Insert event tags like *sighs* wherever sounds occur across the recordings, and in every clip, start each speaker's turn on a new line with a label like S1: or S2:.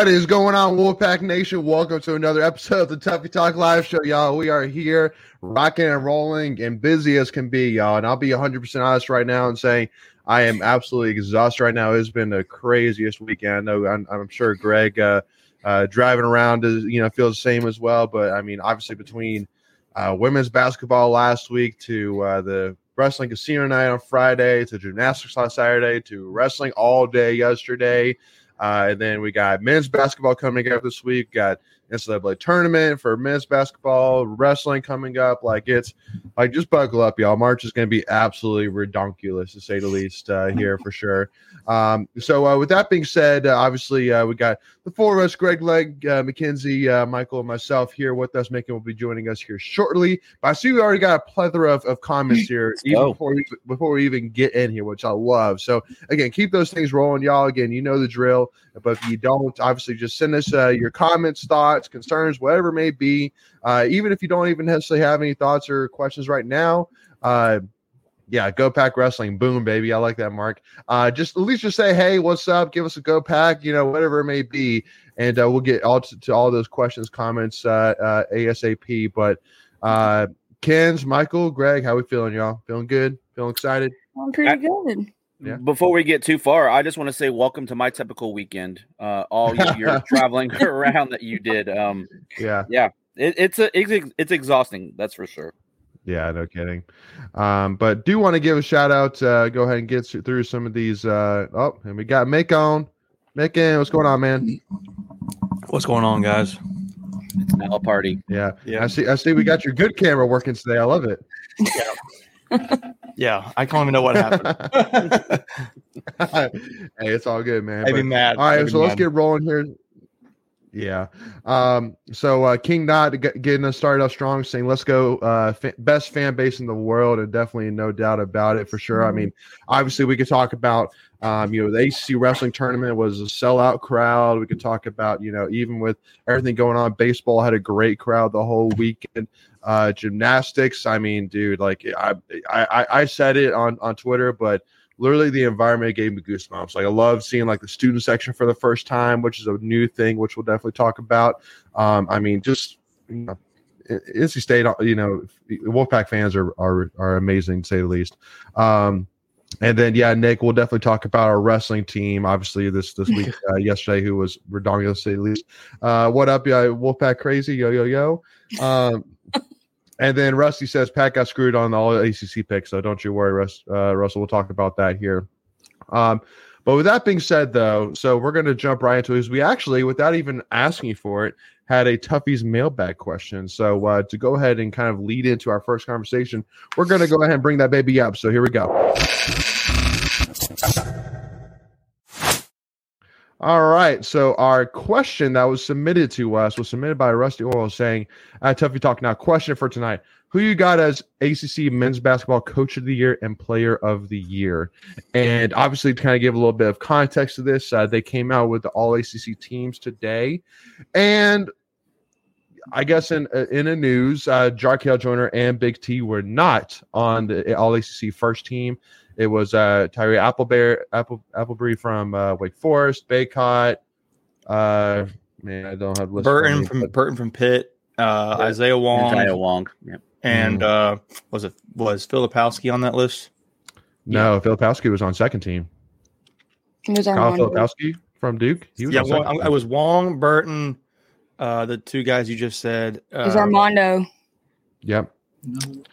S1: What is going on, Wolfpack Nation? Welcome to another episode of the Tuffy Talk Live Show, y'all. We are here, rocking and rolling, and busy as can be, y'all. And I'll be 100% honest right now and saying I am absolutely exhausted right now. It's been the craziest weekend. I know I'm, I'm sure Greg uh, uh, driving around, is, you know, feels the same as well. But I mean, obviously, between uh, women's basketball last week to uh, the wrestling casino night on Friday to gymnastics on Saturday to wrestling all day yesterday. Uh, and then we got men's basketball coming up this week. Got NCAA tournament for men's basketball, wrestling coming up. Like it's like just buckle up, y'all. March is going to be absolutely redonkulous to say the least uh, here for sure. Um, so uh, with that being said, uh, obviously uh, we got the four of us: Greg Leg, uh, Mackenzie, uh, Michael, and myself here with us. Macon will be joining us here shortly. But I see we already got a plethora of, of comments here even before we, before we even get in here, which I love. So again, keep those things rolling, y'all. Again, you know the drill. But if you don't, obviously just send us uh, your comments, thoughts, concerns, whatever it may be. Uh, even if you don't even necessarily have any thoughts or questions right now, uh, yeah, Go Pack Wrestling, boom, baby. I like that, Mark. Uh, just at least just say, hey, what's up? Give us a Go Pack, you know, whatever it may be, and uh, we'll get all to, to all those questions, comments, uh, uh, ASAP. But uh, Ken's, Michael, Greg, how we feeling, y'all? Feeling good? Feeling excited?
S2: I'm pretty good.
S1: Yeah.
S3: Before we get too far, I just want to say welcome to my typical weekend. Uh, all your, your *laughs* traveling *laughs* around that you did. Um,
S1: Yeah.
S3: yeah, it, it's a it's, it's exhausting. That's for sure.
S1: Yeah, no kidding. Um, but do want to give a shout out. Uh, go ahead and get through some of these. Uh, oh, and we got Mick on. Macon, what's going on, man?
S4: What's going on, guys?
S3: It's now a party.
S1: Yeah,
S4: Yeah.
S1: I see. I see. We got your good camera working today. I love it. *laughs*
S4: Yeah, I can't even know what happened. *laughs*
S1: hey, it's all good, man.
S4: I'd be
S1: But-
S4: mad.
S1: all
S4: I'd
S1: so let's
S4: mad.
S1: get rolling here. Yeah. Um, so uh, King Dot get- getting us started off strong, saying let's go uh, fa- best fan base in the world, and definitely no doubt about it for sure. I mean, obviously we could talk about um, you know the ACC wrestling tournament was a sellout crowd. We could talk about you know even with everything going on, baseball had a great crowd the whole weekend. Uh, gymnastics, I mean, dude, like I I, I said it on on Twitter, but literally the environment gave me goosebumps. Like I love seeing like the student section for the first time, which is a new thing, which we'll definitely talk about. Um, I mean, just you know, NC State, you know, Wolfpack fans are are are amazing to say the least. Um, and then yeah, Nick, we'll definitely talk about our wrestling team. Obviously, this this week *laughs* uh, yesterday, who was say the least. Uh, what up, yeah, Wolfpack crazy, yo yo yo. Um, *laughs* and then Rusty says Pat got screwed on all ACC picks, so don't you worry, Russ, uh, Russell. We'll talk about that here. Um, but with that being said, though, so we're going to jump right into it. We actually, without even asking for it, had a Tuffy's mailbag question. So uh, to go ahead and kind of lead into our first conversation, we're going to go ahead and bring that baby up. So here we go. All right. So our question that was submitted to us was submitted by Rusty Oil saying, uh, Tuffy Talk now, question for tonight. Who you got as ACC men's basketball coach of the year and player of the year? And obviously, to kind of give a little bit of context to this, uh, they came out with the all ACC teams today. And I guess in in the news, uh, Jarkel Joiner and Big T were not on the all ACC first team. It was uh, Tyree Appleberry, Apple, Applebury from uh, Wake Forest, Bacot. Uh, man, I don't have list. in front of
S4: Burton
S1: me,
S4: from
S1: but-
S4: Burton from Pitt, uh,
S3: Yeah.
S4: Isaiah Wong,
S3: Isaiah Wong. Yeah.
S4: and uh, was it was Filipowski on that list?
S1: no, Filipowski was on second team.
S2: It was
S1: Kyle
S2: Armando.
S1: Filipowski from Duke. He was
S4: Yeah,
S1: on
S4: Wong,
S1: second
S4: I, I was Wong, Burton, uh, the two guys you just said. Uh,
S2: It was Armando.
S1: Yep.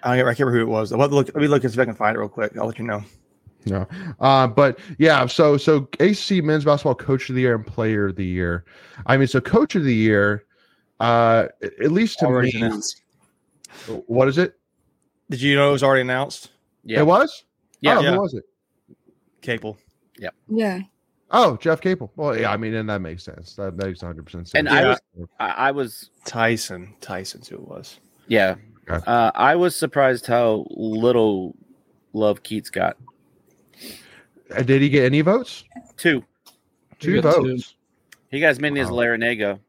S4: I, I can't remember who it was. I'll look, let me look and see if I can find it real quick. I'll let you know.
S1: No. Uh, but yeah, so so ACC men's basketball coach of the year and player of the year. I mean, so coach of the year, uh, at least to
S4: Already
S1: me,
S4: announced.
S1: what is it?
S4: Did you know it was already announced?
S3: Yeah.
S1: It was.
S3: Yeah.
S1: Oh,
S4: Yeah.
S1: who was it?
S4: Capel.
S2: Yeah. Yeah.
S1: Oh, Jeff Capel. Well, yeah, I mean, and that makes sense. That makes 100 percent sense.
S3: And I was I, I was
S4: Tyson. Tyson's who it was.
S3: yeah.
S1: Okay.
S3: Uh, I was surprised how little love Keatts got.
S1: Uh, Did he get any votes?
S3: Two.
S1: Two
S5: got
S1: votes.
S5: two.
S3: He got as many as
S1: Wow.
S3: Larrañaga.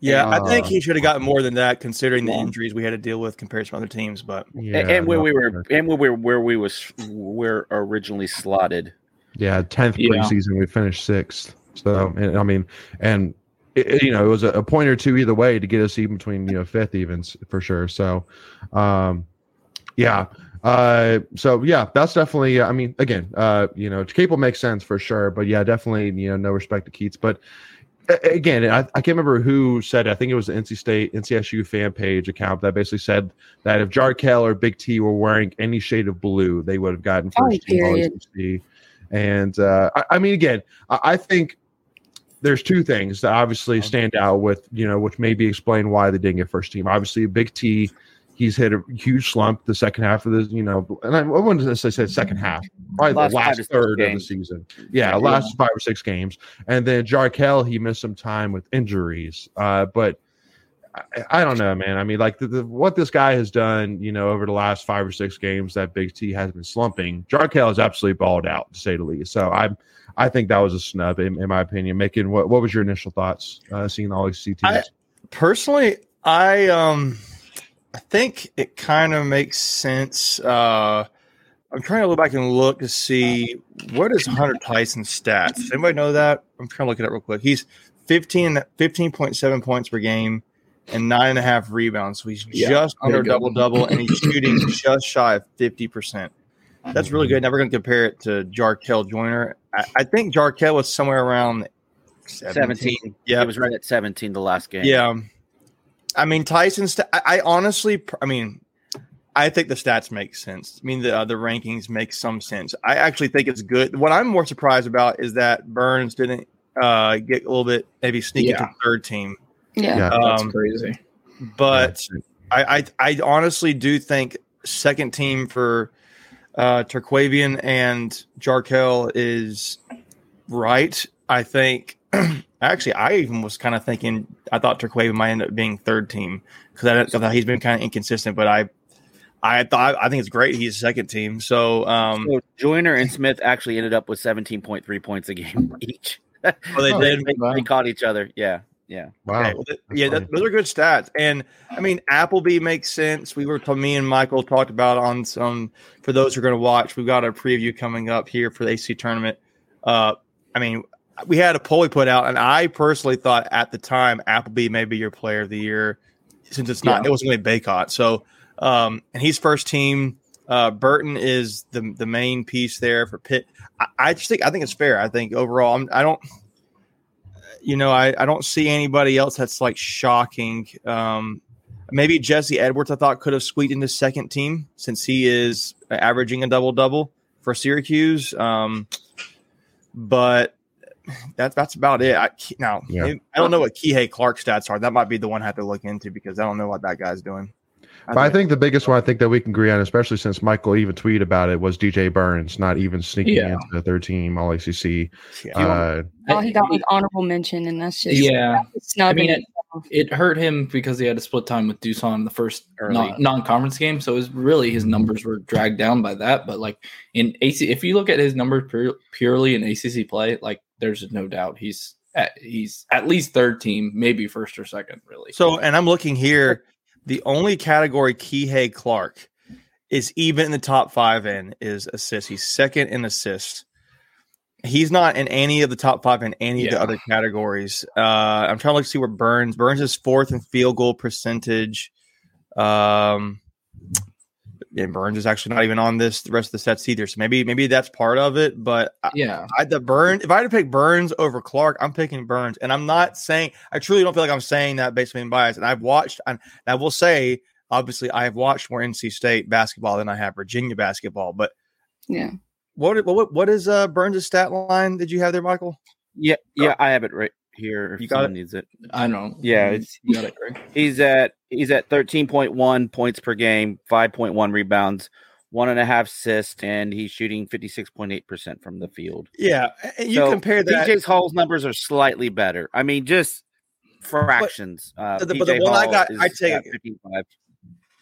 S4: Yeah, I think
S1: Uh,
S4: he should have gotten more than that, considering the injuries we had to deal with compared to other teams. But
S1: Yeah,
S3: and, and where
S1: no,
S3: we were
S1: sure.
S3: and where we were where we was were originally slotted.
S1: Yeah, tenth
S5: Yeah.
S1: we finished sixth. So, and, I mean, and it, it- you know, it was a, a point or two either way to get us even between you know fifth evens for sure. So, um, yeah. Uh, so yeah, that's definitely. I mean, again, uh, you know, Capel makes sense for sure, but yeah, definitely, you know, no respect to Keatts, but. Again, I, I can't remember who said. it. I think it was the NC State NCSU fan page account that basically said that if Jarkel or Big T were wearing any shade of blue, they would have gotten
S2: Oh,
S1: first team
S2: period.
S1: All-ACC. And uh, I, I mean, again, I, I think there's two things that obviously stand out with you know, which maybe explain why they didn't get first team. Obviously, Big T, he's hit a huge slump the second half of the you know, and I, I wouldn't necessarily say second half, probably
S3: Last
S1: the last
S3: six
S1: third of the season. Yeah, last five or six games, and then Jarkel, he missed some time with injuries, uh, but. I, I don't know, man. I mean, like the, the, what this guy has done, you know, over the last five or six games that Big T has been slumping. Jarkel has absolutely balled out, to say the least. So I'm, I think that was a snub, in, in my opinion. Making what? What was your initial thoughts uh, seeing all these teams?
S4: I- personally i um i think it kind of makes sense uh i'm trying to look back and look to see what is hunter tyson's stats. Does anybody know that? I'm trying to look it up real quick. He's 15 15.7 points per game and nine and a half rebounds. So he's
S5: Yeah,
S4: just
S5: very
S4: under double double and he's shooting *clears throat* just shy of 50 percent. That's really good. Never going to compare it to jarkel joiner. I, I think jarkel was somewhere around
S3: 17.
S4: yeah
S3: He was right at 17 the last game.
S4: yeah. I mean, Tyson's. st- I, I honestly, I mean, I think the stats make sense. I mean, the uh, the rankings make some sense. I actually think it's good. What I'm more surprised about is that Burns didn't uh, get a little bit maybe sneak into third team.
S2: Yeah.
S1: Yeah.
S5: That's
S4: Um,
S5: crazy.
S4: But I, I I honestly do think second team for uh, Terquavion and Jarkel is right. I think *clears throat* actually I even was kind of thinking I thought Terquavion might end up being third team because I, I thought he's been kind of inconsistent, but I I thought I think it's great he's second team. So um,
S3: So Joiner and Smith actually ended up with 17.3 points a game *laughs* each.
S4: well, they
S1: Oh, *laughs*
S4: did
S3: They, they caught each other. Yeah. Yeah.
S1: wow.
S4: Okay, well, th- yeah, that, those are good stats. And I mean, Appleby makes sense. We were me and Michael talked about on some for those who are going to watch. We've got a preview coming up here for the AC tournament. Uh, I mean, we had a poll we put out, and I personally thought at the time Appleby may be your player of the year since it's not.
S5: Yeah.
S4: It wasn't be Bacot. So, um, and he's first team. Uh, Burton is the the main piece there for Pitt. I, I just think I think it's fair. I think overall, I'm, I don't you know, I, I don't see anybody else that's like shocking. Um, maybe Jesse Edwards, I thought could have squeaked into second team since he is averaging a double double for Syracuse. Um, but that's that's about it. I, now
S1: Yeah.
S4: I don't know what Kihei Clark stats are. That might be the one I have to look into because I don't know what that guy's doing.
S1: But I think the biggest one I think that we can agree on, especially since Michael even tweeted about it, was DJ Burns not even sneaking
S5: Yeah.
S1: into the third team All ACC.
S4: Yeah.
S1: Uh,
S2: All he got was honorable mention, and that's just
S5: Yeah.
S2: snubbing
S5: I mean,
S2: it.
S5: It hurt him because he had to split time with Dusan in the first non- non-conference game. So it was really his numbers were dragged down by that. But like in AC, if you look at his numbers pure, purely in ACC play, like there's no doubt he's at, he's at least third team, maybe first or second. Really.
S4: So, and I'm looking here. The only category Kihei Clark is even in the top five in is assists. He's second in assists. He's not in any of the top five in any of the other categories. Uh, I'm trying to look to see where Burns. Burns is fourth in field goal percentage. Um, and Burns is actually not even on this the rest of the sets either. So maybe maybe that's part of it. But
S5: yeah,
S4: I the Burns. If I had to pick Burns over Clark, I'm picking Burns, and I'm not saying I truly don't feel like I'm saying that based on being biased. And I've watched, and I will say, obviously, I have watched more NC State basketball than I have Virginia basketball. But
S2: Yeah.
S4: what what what is uh Burns' stat line? Did you have there, Michael?
S3: Yeah. Yeah. I have it right here. If
S4: You got
S3: someone needs it.
S5: I know.
S3: Yeah, it's-
S5: you got it, Greg.
S3: He's at he's at 13.1 points per game, 5.1 rebounds, one and a half assists, and he's shooting 56.8% from the field.
S4: Yeah, and you
S3: So,
S4: compare that.
S3: PJ Hall's numbers are slightly better. I mean, just fractions. uh,
S4: the- but the one I got- I take
S3: 55.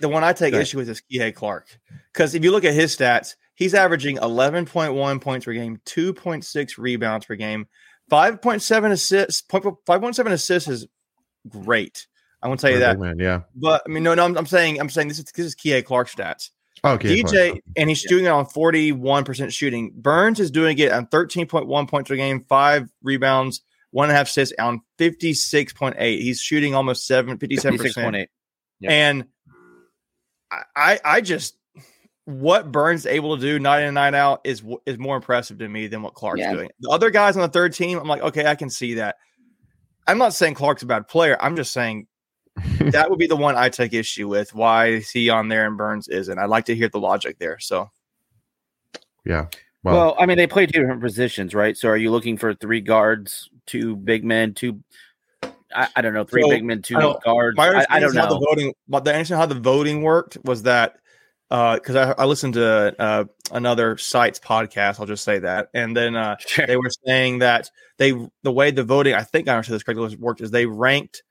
S4: the one I take
S3: Go ahead.
S4: issue with is Kihei Clark. Because if you look at his stats, he's averaging 11.1 points per game, 2.6 rebounds per game, 5.7 assists. Point, 5.7 assists is great. I won't tell you that.
S1: man, yeah.
S4: But I mean, no, no, I'm, I'm saying, I'm saying this is this is Kihei oh, Clark stats.
S1: Okay.
S4: DJ, and he's doing it on 41% shooting. Burns is doing it on 13.1 points per game, five rebounds, one and a half assists on 56.8. He's shooting almost seven, 57%.
S3: 56.8. Yeah.
S4: And I, I, I just, what Burns able to do night in and night out is is more impressive to me than what Clark's
S2: Yeah.
S4: doing. The other guys on the third team, I'm like, okay, I can see that. I'm not saying Clark's a bad player. I'm just saying *laughs* that would be the one I take issue with. Why is he on there and Burns isn't? I'd like to hear the logic there. So
S1: yeah.
S3: Well,
S1: Well,
S3: I mean, they play two different positions, right? So are you looking for three guards, two big men, two? I, I don't know, three
S4: So,
S3: big men, two
S4: I
S3: guards.
S4: my
S3: I, I don't
S4: is how the voting, but the understanding how the voting worked was that because I, I listened to uh, another site's podcast. I'll just say that, and then uh, *laughs*
S3: Sure.
S4: they were saying that they the way the voting I think I understood this correctly was worked is they ranked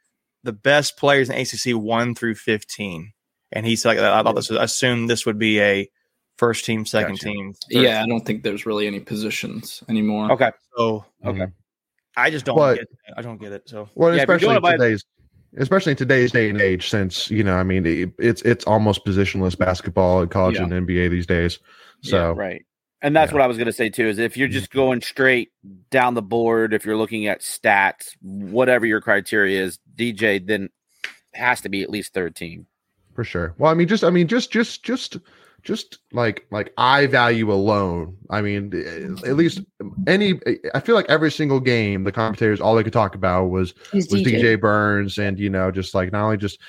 S4: the best players in ACC one through fifteen, and he said I thought this was, I assumed this would be a first team, second
S3: Gotcha.
S4: team. third
S5: Yeah, I don't think there's really any positions anymore.
S3: Okay.
S4: So
S3: Okay.
S4: I just don't
S1: But-
S4: get it. I don't get it. So
S1: well,
S3: Yeah, if you're
S1: especially
S3: doing it by-
S1: today's, especially in today's day and age, since you know, I mean, it, it's it's almost positionless basketball in college
S5: Yeah.
S1: and NBA these days. So
S3: Yeah, right. And that's
S1: Yeah.
S3: what I was going to say too. Is if you're just mm-hmm. going straight down the board, if you're looking at stats, whatever your criteria is, DJ then has to be at least third team.
S1: for sure. Well, I mean, just I mean, just just just just like like eye value alone. I mean, eh, at least any. I feel like every single game, the commentators all they could talk about was
S2: He's
S1: was
S2: DJ.
S1: DJ. Burns, and you know, just like not only just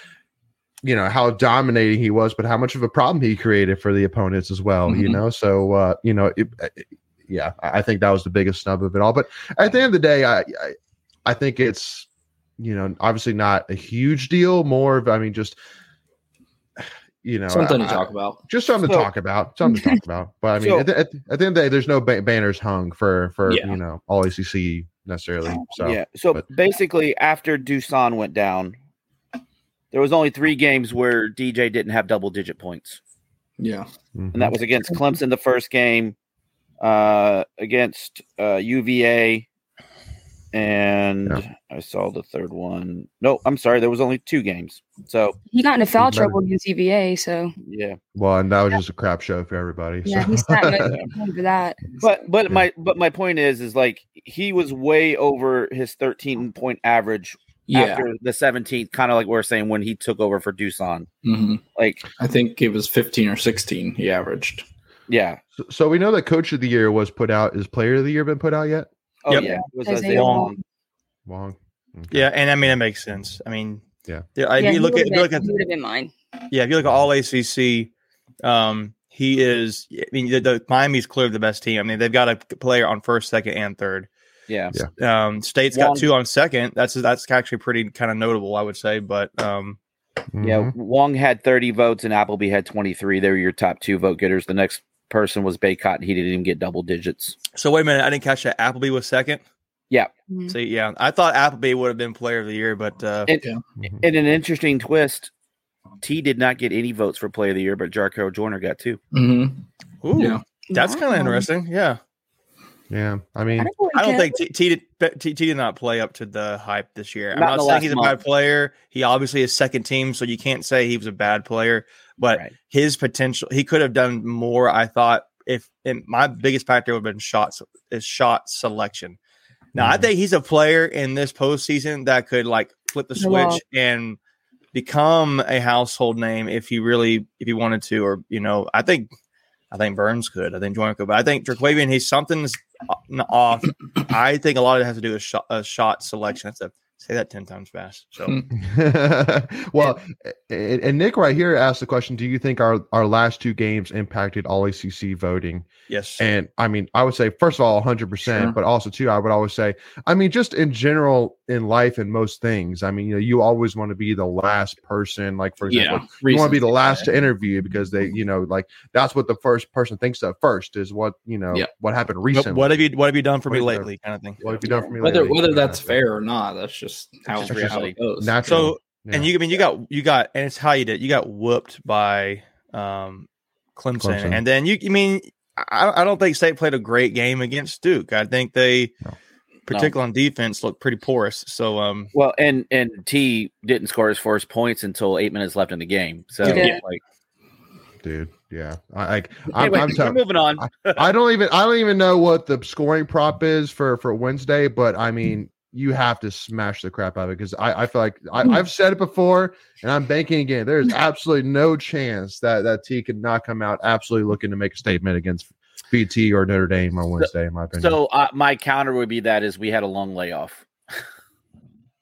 S1: you know how dominating he was, but how much of a problem he created for the opponents as well. You
S5: Mhm.
S1: know, so uh, you know, it, uh, yeah, I I think that was the biggest snub of it all. But at the end of the day, I I, I think it's you know obviously not a huge deal. More of I mean just you know
S5: Something to
S1: I-
S5: talk about.
S1: just something to talk about something to talk *laughs* about but i mean
S3: So-
S1: at, the, at, at the end of the day there's no ba- banners hung for for
S5: Yeah.
S1: you know all acc necessarily so
S3: yeah. So
S1: but-
S3: basically, after Dusan went down, there was only three games where DJ didn't have double digit points,
S5: Yeah.
S1: mhm.
S3: and that was against Clemson the first game, uh, against uh, UVA, and
S1: Yeah.
S3: I saw the third one. No, I'm sorry, there was only two games. So
S2: He got into foul trouble against UVA, so
S3: yeah,
S1: well and that was just a crap show for everybody
S2: yeah,
S1: so.
S2: he sat no *laughs* for that.
S3: but but
S1: Yeah.
S3: my but my point is is like he was way over his 13 point average
S5: Yeah.
S3: after the 17th, kind of like we we're saying when he took over for Dusan.
S5: hmm
S3: Like,
S5: I think it was 15 or 16 he averaged.
S3: yeah,
S1: so, so we know that coach of the year was put out is player of the year been put out yet
S3: oh
S4: Yep.
S3: yeah, it was
S2: Isaiah
S3: Isaiah
S4: Wong.
S3: Wong.
S1: Wong. Okay.
S4: yeah, and I mean it makes sense. I mean
S1: Yeah.
S4: yeah. If
S2: yeah,
S4: you look at if you
S2: been-
S4: look at
S2: would have been mine.
S4: Yeah, if you look at all ACC, um, he is. I mean, the, the Miami's clearly the best team. I mean, they've got a player on first, second, and third.
S3: Yeah,
S4: Um, State's
S3: Wong-
S4: got two on second. That's that's actually pretty kind of notable, I would say. But um,
S3: yeah.
S1: Mhm.
S3: Wong had 30 votes and Appleby had 23. They were your top two vote getters. The next person was Bacot, and he didn't even get double digits.
S4: so wait a minute, I didn't catch that. Appleby was second.
S2: Mhm.
S4: See, yeah, I thought Appleby would have been player of the year, but uh,
S3: And,
S1: Mhm.
S3: and an interesting twist. T did not get any votes for player of the year, but Jarko Joiner got two.
S5: hmm
S4: ooh,
S5: Yeah.
S4: that's kind of interesting. Yeah,
S1: yeah i mean
S2: I don't, really
S4: I don't think T, T, did, T, T did not play up to the hype this year. I'm
S3: Not in
S4: not,
S3: the
S4: saying he's a
S3: month.
S4: bad player. He obviously is second team, so you can't say he was a bad player. But
S3: Right.
S4: his potential, he could have done more. I thought if and my biggest factor would have been shots is shot selection. Now I
S1: Mhm.
S4: think he's a player in this postseason that could like flip the
S2: The wall.
S4: switch and become a household name if he really if he wanted to, or you know, I think I think Burns could, I think Joiner could, but I think Draquavian, he's something's off. *clears throat* I think a lot of it has to do with shot, uh, shot selection. I have to say that ten times fast. So
S5: Hmm. *laughs*
S1: well, and, and Nick right here asked the question: Do you think our our last two games impacted all ACC voting?
S4: yes,
S1: And I mean, I would say first of all, 100, percent
S5: Sure.
S1: but also too, I would always say, I mean, just in general in life and most things, I mean, you know, you always want to be the last person. Like for example,
S5: Yeah.
S1: you want to be the last to interview because they, you know, like that's what the first person thinks of first is what you know
S5: Yeah.
S1: what happened recently.
S4: what have you what have you done for me
S1: What have-
S4: lately, kind of thing.
S1: What have you done for me?
S5: Whether
S1: lately?
S5: whether that's
S1: Exactly.
S5: fair or not, that's just how,
S3: just
S5: that's just how
S3: reality.
S5: it goes.
S1: natural.
S4: So
S1: Yeah.
S4: and you I mean you got you got and it's how you did. You got whooped by um Clemson,
S1: Clemson.
S4: and then you I mean I, I don't think State played a great game against Duke. I think they,
S1: No.
S4: particularly on defense, looked pretty porous. So um
S3: Well, and and T didn't score his first points until eight minutes left in the game. So
S2: Yeah.
S3: like,
S1: dude, yeah, I, like I'm, I'm *laughs*
S3: we're
S1: tell-
S3: moving on.
S1: I don't even I don't even know what the scoring prop is for for Wednesday, but I mean you have to smash the crap out of it because I, I feel like I,
S2: Hmm.
S1: I've said it before and I'm banking again. There's absolutely no chance that that T could not come out absolutely looking to make a statement against VT or Notre Dame on Wednesday, in my opinion.
S3: So uh, my counter would be that is we had a long layoff.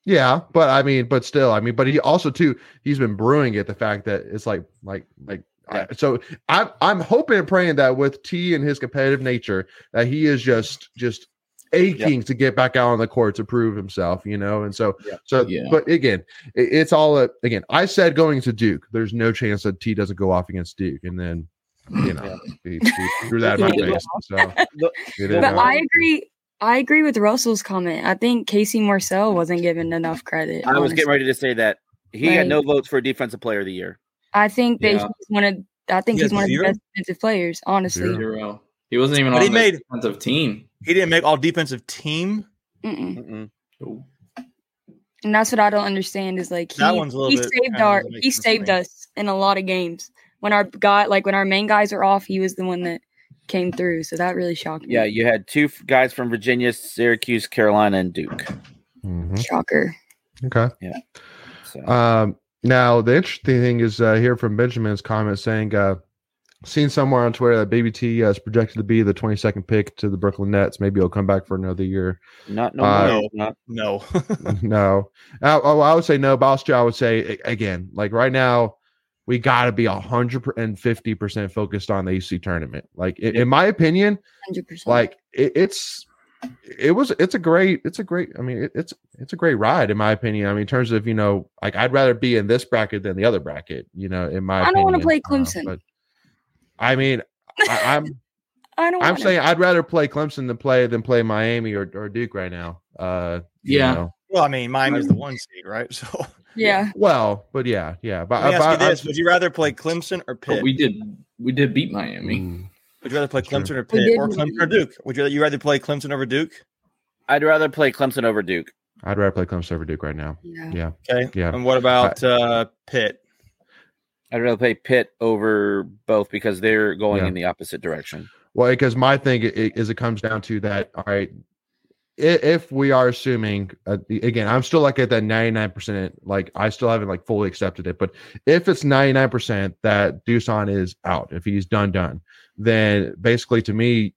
S1: yeah, but I mean, but still, I mean, but he also too he's been brewing it. The fact that it's like like like. I, so I'm I'm hoping and praying that with T and his competitive nature that he is just just aching to get back out on the court to prove himself, you know. And so
S3: Yeah.
S1: so
S5: Yeah.
S1: but again, it, it's all a, again. I said going to Duke, there's no chance that T doesn't go off against Duke, and then you know he, he threw that in my face. So *laughs* you
S2: But
S1: know.
S2: I agree. I agree with Russell's comment. I think Casey Morsell wasn't given enough credit.
S3: I was getting ready to say that he had no votes for defensive player of the year.
S2: I think that
S5: Yeah.
S2: he's one of. I think
S4: He
S2: he's
S4: has
S2: one of the best defensive players. Honestly,
S1: Zero.
S5: Zero. He wasn't even
S4: But
S5: on
S4: he
S5: the
S4: made-
S5: defensive team.
S4: He didn't make all defensive team.
S2: Mm-mm.
S3: Mm-mm.
S2: and that's what I don't understand. Is like he,
S4: That one's a little
S2: he
S4: bit
S2: saved our he saved us in a lot of games when our guy like when our main guys were off. He was the one that came through. So that really shocked me.
S3: Yeah, you had two guys from Virginia, Syracuse, Carolina, and Duke.
S1: Mhm.
S2: shocker.
S1: okay. Yeah.
S3: So
S1: Um, now the interesting thing is uh, here from Benjamin's comment saying, uh, seen somewhere on Twitter that Baby T uh, is projected to be the 22nd pick to the Brooklyn Nets. Maybe he'll come back for another year.
S3: not no
S1: uh,
S3: more. Not,
S4: No. *laughs*
S1: no, uh, oh, I would say no, but also I would say again, like right now, we got to be hundred and fifty percent focused on the AC tournament. Like in, in my opinion,
S2: Hundred percent.
S1: like it, it's it was it's a great it's a great i mean it, it's it's a great ride in my opinion i mean in terms of you know like i'd rather be in this bracket than the other bracket you know in my
S2: I don't wanna
S1: opinion.
S2: play
S1: Uh,
S2: Clemson.
S1: but i mean I, i'm *laughs*
S2: I don't.
S1: i'm
S2: wanna.
S1: saying i'd rather play clemson than play than play miami or, or duke right now uh you
S5: Yeah.
S1: know.
S4: well, I mean, Miami's the one seed, right? *laughs* So
S2: Yeah.
S1: well but yeah yeah but,
S4: let me
S1: but
S4: ask you
S1: I-
S4: this: Would you rather play Clemson or Pitt?
S5: But we did we did beat Miami.
S1: Mm,
S4: Would you rather play
S1: Sure.
S4: Clemson or
S2: We
S4: Pitt,
S2: did
S4: or
S2: beat
S4: Clemson or Duke? Would you you rather play Clemson over Duke?
S3: I'd rather play Clemson over Duke.
S1: i'd rather play clemson over duke right now
S2: Yeah.
S1: yeah
S4: Okay.
S1: Yeah.
S4: And what about uh, Pitt?
S3: I'd rather play Pitt over both because they're going
S1: Yeah.
S3: in the opposite direction.
S1: Well, because my thing is it comes down to that. All right, if we are assuming uh, again, I'm still like at that 99 percent. Like I still haven't like fully accepted it, but if it's 99 percent that Dusan is out, if he's done done, then basically to me,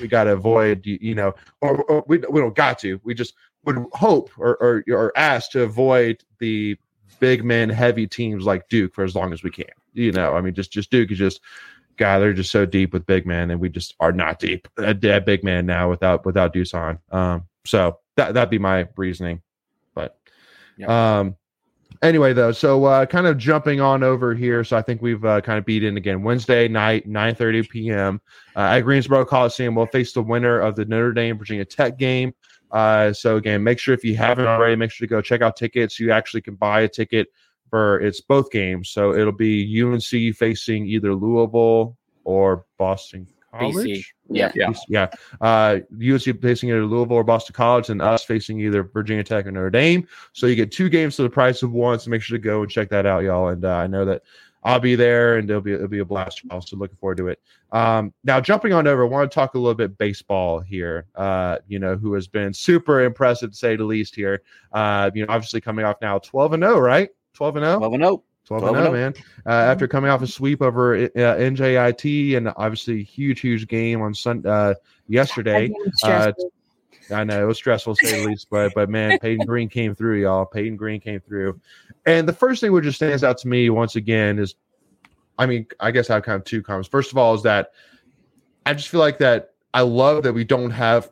S1: we got to avoid you, you know, or, or we we don't got to. We just would hope or or or ask to avoid the big men heavy teams like Duke for as long as we can. You know, I mean, just just Duke is just God, they're just so deep with big men, and we just are not deep at, at big man now without without Dusan. Um, so that that'd be my reasoning. But um, anyway, though, so uh, kind of jumping on over here. So I think we've uh, kind of beat in again. Wednesday night, nine thirty p.m. Uh, at Greensboro Coliseum, we'll face the winner of the Notre Dame Virginia Tech game. Uh, so again, make sure if you haven't already, make sure to go check out tickets. You actually can buy a ticket for it's both games. So it'll be UNC facing either Louisville or Boston College. BC.
S3: Yeah.
S5: Yeah.
S1: Yeah. Uh, UNC facing either Louisville or Boston College, and us facing either Virginia Tech or Notre Dame. So you get two games for the price of one. So make sure to go and check that out, y'all. And uh, I know that I'll be there, and it'll be it'll be a blast. Also looking forward to it. Um, now jumping on over, I want to talk a little bit baseball here. Uh, you know, who has been super impressive to say the least here. Uh, you know, obviously coming off now twelve and zero, right? Twelve and zero.
S3: 12 and 0.
S1: 12
S3: 12
S1: and 0, man. Uh, after coming off a sweep over uh, NJIT and obviously huge, huge game on Sun uh, yesterday. I know it was stressful to say the least, but but man, Peyton Green came through, y'all. Peyton Green came through, and the first thing which just stands out to me once again is, I mean, I guess I have kind of two comments. First of all, is that I just feel like that I love that we don't have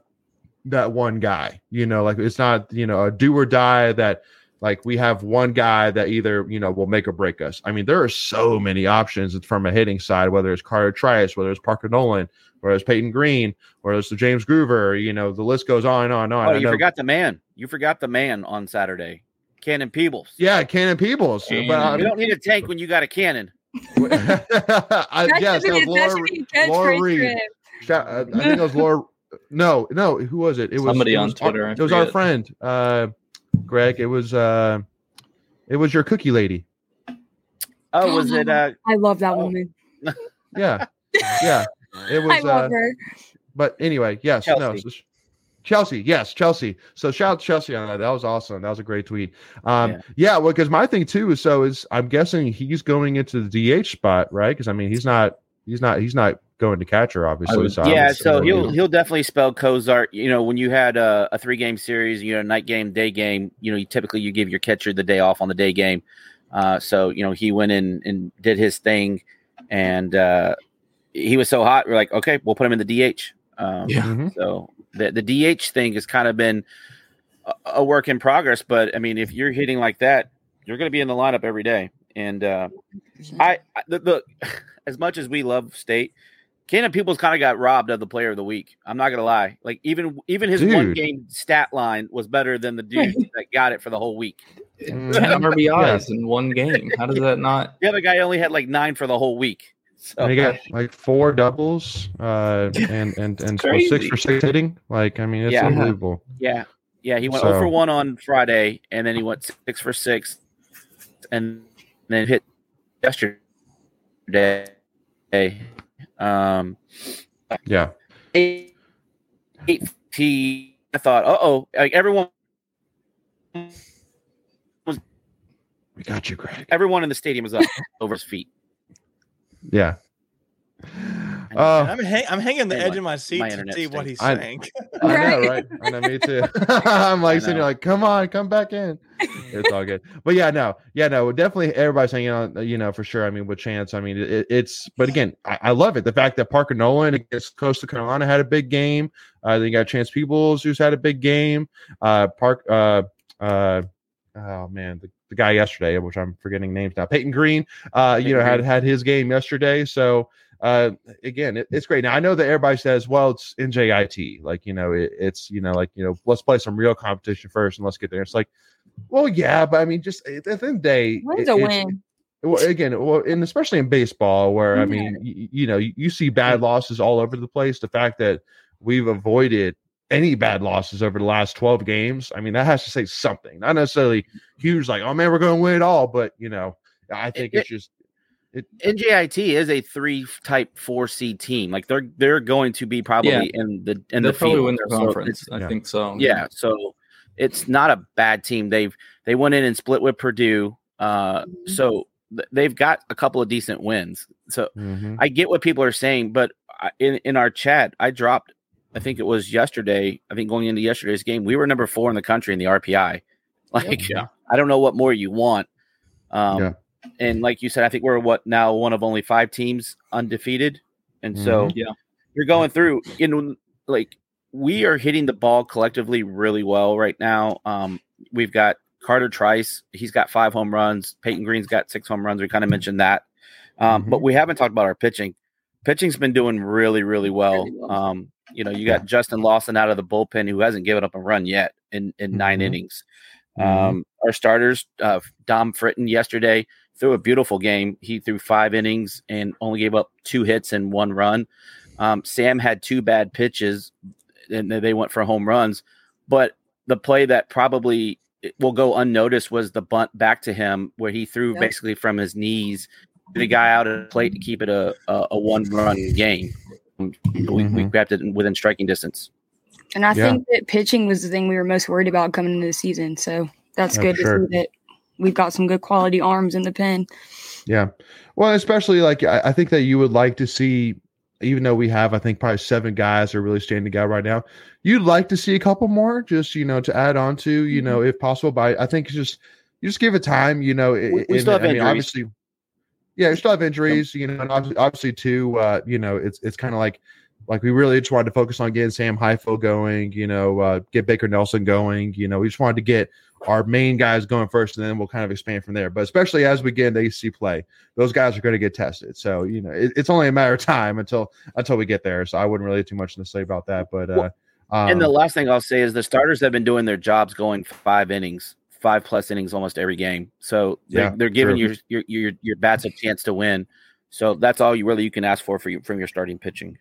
S1: that one guy. You know, like it's not you know a do or die that like we have one guy that either you know will make or break us. I mean, there are so many options from a hitting side, whether it's Carter Trice, whether it's Parker Nolan, whether it's Peyton Green, whether it's LuJames Groover. You know, the list goes on and on and on.
S3: Oh, you
S1: know-
S3: forgot the man. You forgot the man on Saturday. Cannon Peebles.
S1: Yeah, Cannon Peebles. But I,
S3: You don't need a tank when you got a cannon. *laughs*
S1: I
S2: That
S1: yes,
S2: should
S1: it
S2: be,
S1: was
S2: that
S1: Laura,
S2: should be a
S1: Laura
S2: catchphrase for
S1: Reed. Shout- uh, I think it was Laura. No, no, who was it? It was
S5: Somebody
S1: it
S5: on
S1: was our-
S5: Twitter, I
S1: It was our friend, uh, Greg. It was uh, it was your cookie lady.
S3: Oh, was it? Uh,
S2: I love that
S3: Oh.
S2: woman. *laughs*
S1: Yeah, yeah. It was.
S2: I
S1: was.
S2: love
S1: Uh,
S2: her.
S1: but anyway, yes, no.
S3: Chelsea.
S1: so- Chelsea, yes, Chelsea. So shout out to Chelsea on that. That was awesome. That was a great tweet. Um, yeah,
S3: Yeah.
S1: well, because my thing too is so is I'm guessing he's going into the DH spot, right? Because I mean he's not he's not he's not going to catcher, obviously.
S5: would-
S1: So I'm
S3: yeah, so
S1: assuming-
S3: he'll he'll definitely spell Cozart. You know, when you had a, a three game series, you know, night game, day game. You know, you typically you give your catcher the day off on the day game. Uh, so you know, he went in and did his thing, and uh, he was so hot. We're like, okay, we'll put him in the DH. Um,
S5: Yeah.
S1: Mhm.
S3: So the the DH thing has kind of been a, a work in progress. But I mean, if you're hitting like that, you're going to be in the lineup every day. And uh, I, I the, *sighs* the as much as we love State, Cannon Peebles kind of got robbed of the Player of the Week. I'm not gonna lie. Like even even his one game stat line was better than the dude *laughs* that got it for the whole week.
S1: Mm.
S5: 10 RBIs *laughs* in one game. How does that not? *laughs*
S3: The other guy only had like nine for the whole week. So
S1: And he got like four doubles, uh, and and and so six for six hitting. Like I mean, it's
S3: Yeah.
S1: unbelievable.
S3: yeah, yeah, he went
S1: So-
S3: 0 for one on Friday, and then he went six for six, and then hit yesterday. Um,
S1: Yeah,
S3: eight, eight I thought, uh oh, like everyone, was.
S1: we got you, Greg.
S3: everyone in the stadium was up *laughs* over his feet.
S1: Yeah.
S4: And
S1: Uh,
S4: I'm, hang- I'm hanging the edge
S3: my-
S4: of my seat
S3: my
S4: to
S3: internet
S4: see what he's saying.
S1: I know,
S2: Right. *laughs*
S1: right? I know, me too. *laughs* I'm like
S3: I
S1: sitting
S3: know.
S1: here, like, come on, come back in. *laughs* It's all good, but yeah, no, yeah, no, definitely everybody's hanging on, uh, you know, for sure. I mean, with chance, I mean, it, it's, but again, I, I love it. The fact that Parker Nolan against Coastal Carolina had a big game. Uh, then you got Chance Peebles who's had a big game. Uh, Park, uh, uh, oh man, the, the guy yesterday, which I'm forgetting names now, Peyton Green, uh, you
S3: Peyton
S1: know, had had his game yesterday. So, uh, again, it, it's great. Now I know that everybody says, well, it's NJIT, like you know, it, it's you know, like you know, let's play some real competition first and let's get there. It's like, well, yeah, but I mean, just at the end of the day,
S2: Win's a win.
S1: well, again, well, and especially in baseball, where I mean, you, you know, you, you see bad losses all over the place. The fact that we've avoided any bad losses over the last 12 games, I mean, that has to say something. Not necessarily huge, like, oh man, we're going to win it all, but you know, I think
S3: It-
S1: it's just
S3: NJIT is a three type four seed team. Like they're they're going to be probably
S5: Yeah.
S3: in the in
S5: They'll
S3: the
S5: probably
S3: field.
S5: win their
S3: So
S5: conference. I
S1: yeah.
S5: think so.
S3: yeah, so it's not a bad team. They've they went in and split with Purdue. Uh, so th- they've got a couple of decent wins. So
S1: mhm.
S3: I get what people are saying, but I- in in our chat, I dropped. I think it was yesterday. I think going into yesterday's game, we were number four in the country in the RPI. *laughs* Like,
S5: Yeah.
S3: I don't know what more you want. Um,
S1: Yeah.
S3: And like you said, I think we're what now one of only five teams undefeated, and so
S5: Mhm. Yeah.
S3: you're going through. You know, like we are hitting the ball collectively really well right now. Um, we've got Carter Trice. He's got five home runs. Peyton Green's got six home runs. We kind of mentioned that. Um, But we haven't talked about our pitching. Pitching's been doing really, really well.
S2: Really well.
S3: Um, you know, you got Justin Lawson out of the bullpen who hasn't given up a run yet in, in nine
S1: Mhm.
S3: innings.
S1: Mhm.
S3: Um, our starters, uh, Dom Fritton yesterday threw a beautiful game. He threw five innings and only gave up two hits and one run. Um, Sam had two bad pitches and they went for home runs. But the play that probably will go unnoticed was the bunt back to him where he threw
S2: Yep.
S3: basically from his knees the guy out of the plate to keep it a, a, a one run game. We, we grabbed it within striking distance.
S2: And I
S1: Yeah.
S2: think that pitching was the thing we were most worried about coming into the season. So that's
S1: Yeah,
S2: good
S1: for
S2: to
S1: sure.
S2: see that we've got some good quality arms in the pen.
S1: Yeah. Well, especially like I, I think that you would like to see, even though we have, I think probably seven guys are really standing out right now. You'd like to see a couple more, just you know, to add on to, you know, if possible. But I think it's just you just give it time. You know,
S3: We-
S1: it-
S3: we
S1: and,
S3: still have
S1: I mean,
S3: injuries.
S1: obviously, yeah, you still have injuries. You know, and obviously, obviously too. Uh, you know, it's it's kind of like like we really just wanted to focus on getting Sam Highfill going. You know, uh, get Baker Nelson going. You know, we just wanted to get our main guys going first, and then we'll kind of expand from there. But especially as we get into AC play, those guys are going to get tested. So you know, it, it's only a matter of time until until we get there. So I wouldn't really have too much to say about that. But uh, um,
S3: and the last thing I'll say is the starters have been doing their jobs going five innings, five plus innings almost every game. So they're,
S1: Yeah,
S3: they're giving your, your your your bats a chance to win. So that's all you really you can ask for, for you, from your starting pitching.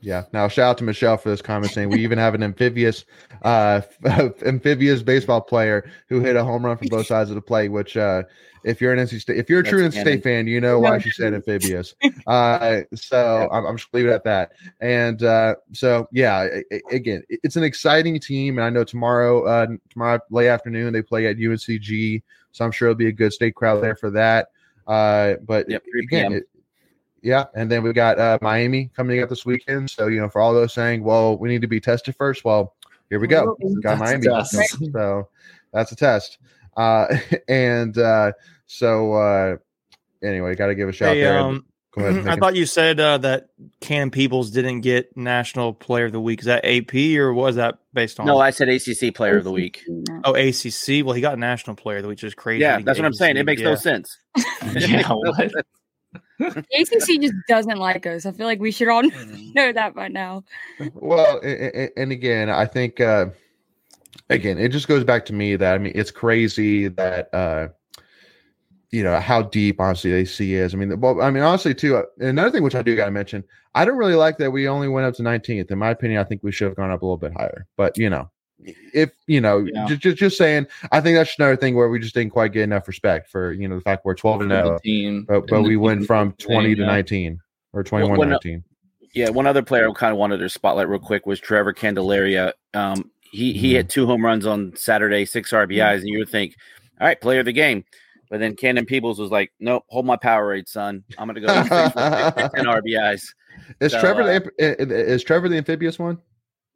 S1: Yeah. Now, shout out to Michelle for this comment saying we even have an amphibious, uh, *laughs* amphibious baseball player who hit a home run from both sides of the plate. Which, uh, if you're an NC State, if you're a true
S3: That's
S1: NC State fan, you know why she said *laughs* amphibious. Uh, so I'm, I'm just leave it at that. And uh, so yeah, again, it's an exciting team, and I know tomorrow, uh, tomorrow late afternoon they play at UNCG, so I'm sure it'll be a good state crowd there for that. Uh, but
S3: Yep,
S1: again, it, yeah, and then we got uh, Miami coming up this weekend. So you know, for all those saying, "Well, we need to be tested first, well, here we go. We got Miami, so that's a test. Uh, *laughs* and uh, so uh, anyway, got to give a shout
S4: Hey,
S1: there.
S4: um,
S1: Go ahead. *clears throat*
S4: I
S1: Megan.
S4: thought you said uh, that Cannon Peebles didn't get National Player of the Week. Is that AP or was that based on?
S3: No, I said ACC Player of the Week.
S4: Oh ACC. Well, he got National Player of the Week, which is crazy.
S3: Yeah, that's
S4: get
S3: what I'm saying. It makes
S4: Yeah.
S3: no sense. *laughs* *laughs*
S5: yeah, what?
S2: The ACC just doesn't like us. I feel like we should all *laughs* know that by now.
S1: Well, and again, I think uh, again, it just goes back to me that I mean, it's crazy that uh, you know how deep honestly AC is. I mean, well, I mean, honestly, too. Uh, another thing which I do got to mention, I don't really like that we only went up to 19th. In my opinion, I think we should have gone up a little bit higher. But you know, if you know,
S5: Yeah.
S1: just, just saying, I think that's another thing where we just didn't quite get enough respect for you know the fact we're 12 and
S5: For
S1: 0, but but we went from 20 to 19 or 21 to
S3: when-
S1: 19.
S3: Yeah, one other player I kind of wanted their spotlight real quick was Trevor Candelaria. Um, he he
S1: Mhm.
S3: hit two home runs on Saturday, six RBIs, and you would think, all right, player of the game. But then Cannon Peebles was like, nope, hold my power rate, son. I'm gonna go six for six, ten *laughs* RBIs.
S1: Is
S3: So,
S1: Trevor
S3: uh,
S1: the is Trevor the amphibious one?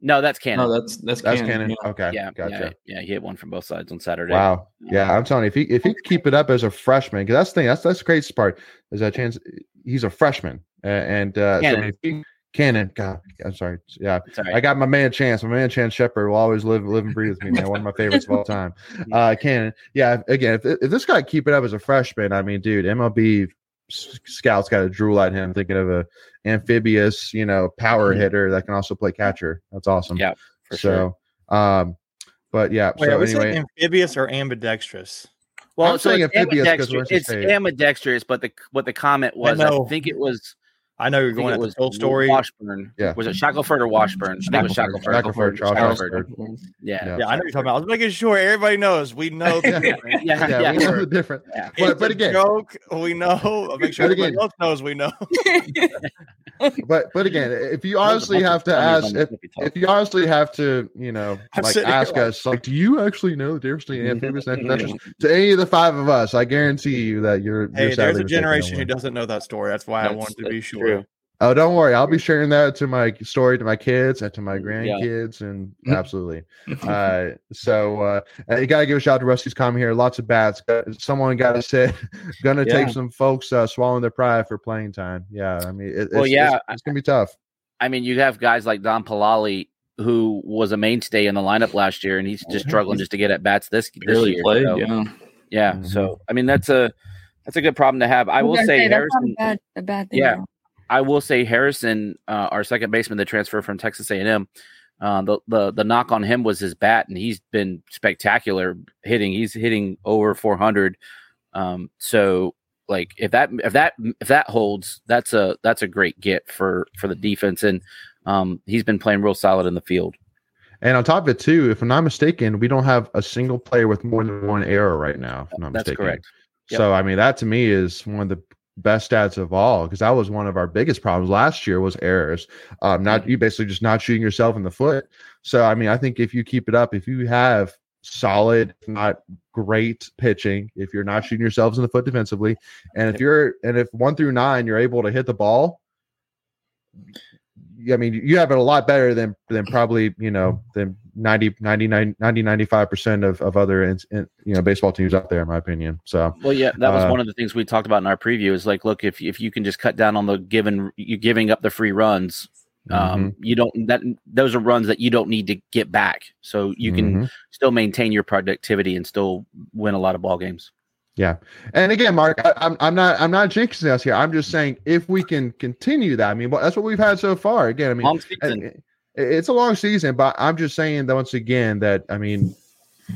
S3: No, that's Cannon.
S5: No, that's that's
S1: That's
S5: Cannon,
S1: Cannon.
S5: yeah.
S1: Okay,
S3: yeah,
S1: gotcha.
S3: yeah, yeah. He hit one from both sides on Saturday.
S1: Wow. Yeah, I'm telling you, if he if he could keep it up as a freshman, because that's the thing, that's that's the crazy part is that chance he's a freshman, uh, and uh, so
S3: Cannon.
S1: if he, Cannon, God, I'm sorry, yeah,
S3: It's all right.
S1: I got my man Chance, my man Chance Shepard will always live live and breathe with me, man. One of my favorites of all time. *laughs* Uh, Cannon, yeah, again, if, if this guy keep it up as a freshman, I mean, dude, MLB s- scouts got to drool at him thinking of a amphibious, you know, power
S5: Mhm.
S1: hitter that can also play catcher. That's awesome.
S3: Yeah, for sure.
S1: so, um, but yeah,
S4: Wait,
S1: so
S4: are we saying
S1: anyway,
S4: amphibious or ambidextrous?
S3: Well,
S1: I'm
S3: so
S1: saying
S3: it's
S1: amphibious 'cause
S3: ambidextrous. It's ambidextrous, but the what the comment was, I,
S4: know.
S3: think it was.
S4: I know you're
S3: think
S4: going
S3: it
S4: at
S3: was
S4: the full story.
S3: Washburn.
S1: Yeah.
S3: Was it Shackleford or Washburn? I think it was
S1: Shackleford.
S3: Shackleford.
S1: Shackleford, Charles
S3: Shackleford.
S1: Shackleford.
S3: Yeah.
S1: Yeah.
S4: Yeah, I know you're talking about. I was making sure everybody knows. We *laughs* know.
S1: Yeah.
S4: the difference.
S3: Yeah,
S1: Yeah,
S3: yeah.
S1: we know the difference.
S3: Yeah.
S1: But
S4: It's
S1: but
S4: a
S1: again,
S4: joke. We know. I'll *laughs* make sure everybody
S1: again-
S4: else knows. We know. *laughs*
S1: but but again, if you honestly have to ask, if, if you honestly have to, you know, like
S4: sitting here
S1: ask us, like, do you actually know the difference between amphibious and ambidextrous? To any of the five of us, I guarantee you that you're.
S4: Hey,
S1: you're
S4: there's a generation who doesn't know that story. That's why I wanted to be sure.
S3: True.
S1: Oh, don't worry. I'll be sharing that to my story to my kids and to my
S3: Yeah.
S1: grandkids, and
S5: Mhm.
S1: absolutely. *laughs* uh, so uh, you gotta give a shout out to Rusty's comment here. Lots of bats. Someone got to *laughs* say, gonna take some folks uh, swallowing their pride for playing time. Yeah, I mean, it,
S3: Well,
S1: it's,
S3: yeah.
S1: it's, it's gonna be tough.
S3: I mean, you have guys like Don Palali, who was a mainstay in the lineup last year, and he's just struggling just to get at bats this this
S5: Barely
S3: year.
S5: played,
S3: So,
S5: yeah.
S3: yeah.
S1: Mhm.
S3: So I mean, that's a that's a good problem to have. I will
S2: was gonna
S3: say
S2: that's not
S3: Harrison.
S2: a bad, a bad thing.
S3: Yeah.
S2: though.
S3: I will say Harrison, uh, our second baseman, the transfer from Texas A&M. Uh, the the the knock on him was his bat, and he's been spectacular hitting. He's hitting over 400. Um, so like if that if that if that holds, that's a that's a great get for for the defense, and um, he's been playing real solid in the field.
S1: And on top of it, too, if I'm not mistaken, we don't have a single player with more than one error right now. If I'm not
S3: That's
S1: mistaken.
S3: correct. Yep.
S1: So I mean, that to me is one of the best stats of all because that was one of our biggest problems last year was errors. Um, not you basically just not shooting yourself in the foot. So I mean, I think if you keep it up, if you have solid, not great pitching, if you're not shooting yourselves in the foot defensively, and if you're and if one through nine you're able to hit the ball. I mean, you have it a lot better than than probably you know than 90, 99, 90, 95 percent of of other in, in, you know baseball teams out there, in my opinion. So
S3: Well, yeah, that was
S1: Uh,
S3: one of the things we talked about in our preview. Is like, look, if if you can just cut down on the given, you giving up the free runs, um,
S1: mm-hmm.
S3: you don't that those are runs that you don't need to get back, so you can
S1: Mhm.
S3: still maintain your productivity and still win a lot of ball games.
S1: Yeah, and again, Mark, I, I'm I'm not I'm not jinxing us here. I'm just saying if we can continue that, I mean, well, that's what we've had so far. Again, I mean, it- it's a long season, but I'm just saying that once again that I mean,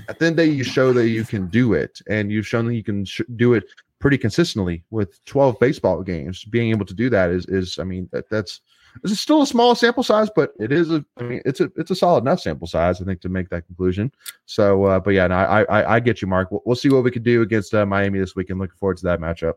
S1: at the end of the day, you show that you can do it, and you've shown that you can sh- do it pretty consistently with 12 baseball games. Being able to do that is is I mean that, that's it's still a small sample size, but it is a I mean it's a it's a solid enough sample size I think to make that conclusion. So, uh, but yeah, no, I, I I get you, Mark. We'll, we'll see what we can do against uh, Miami this weekend. Looking forward to that matchup.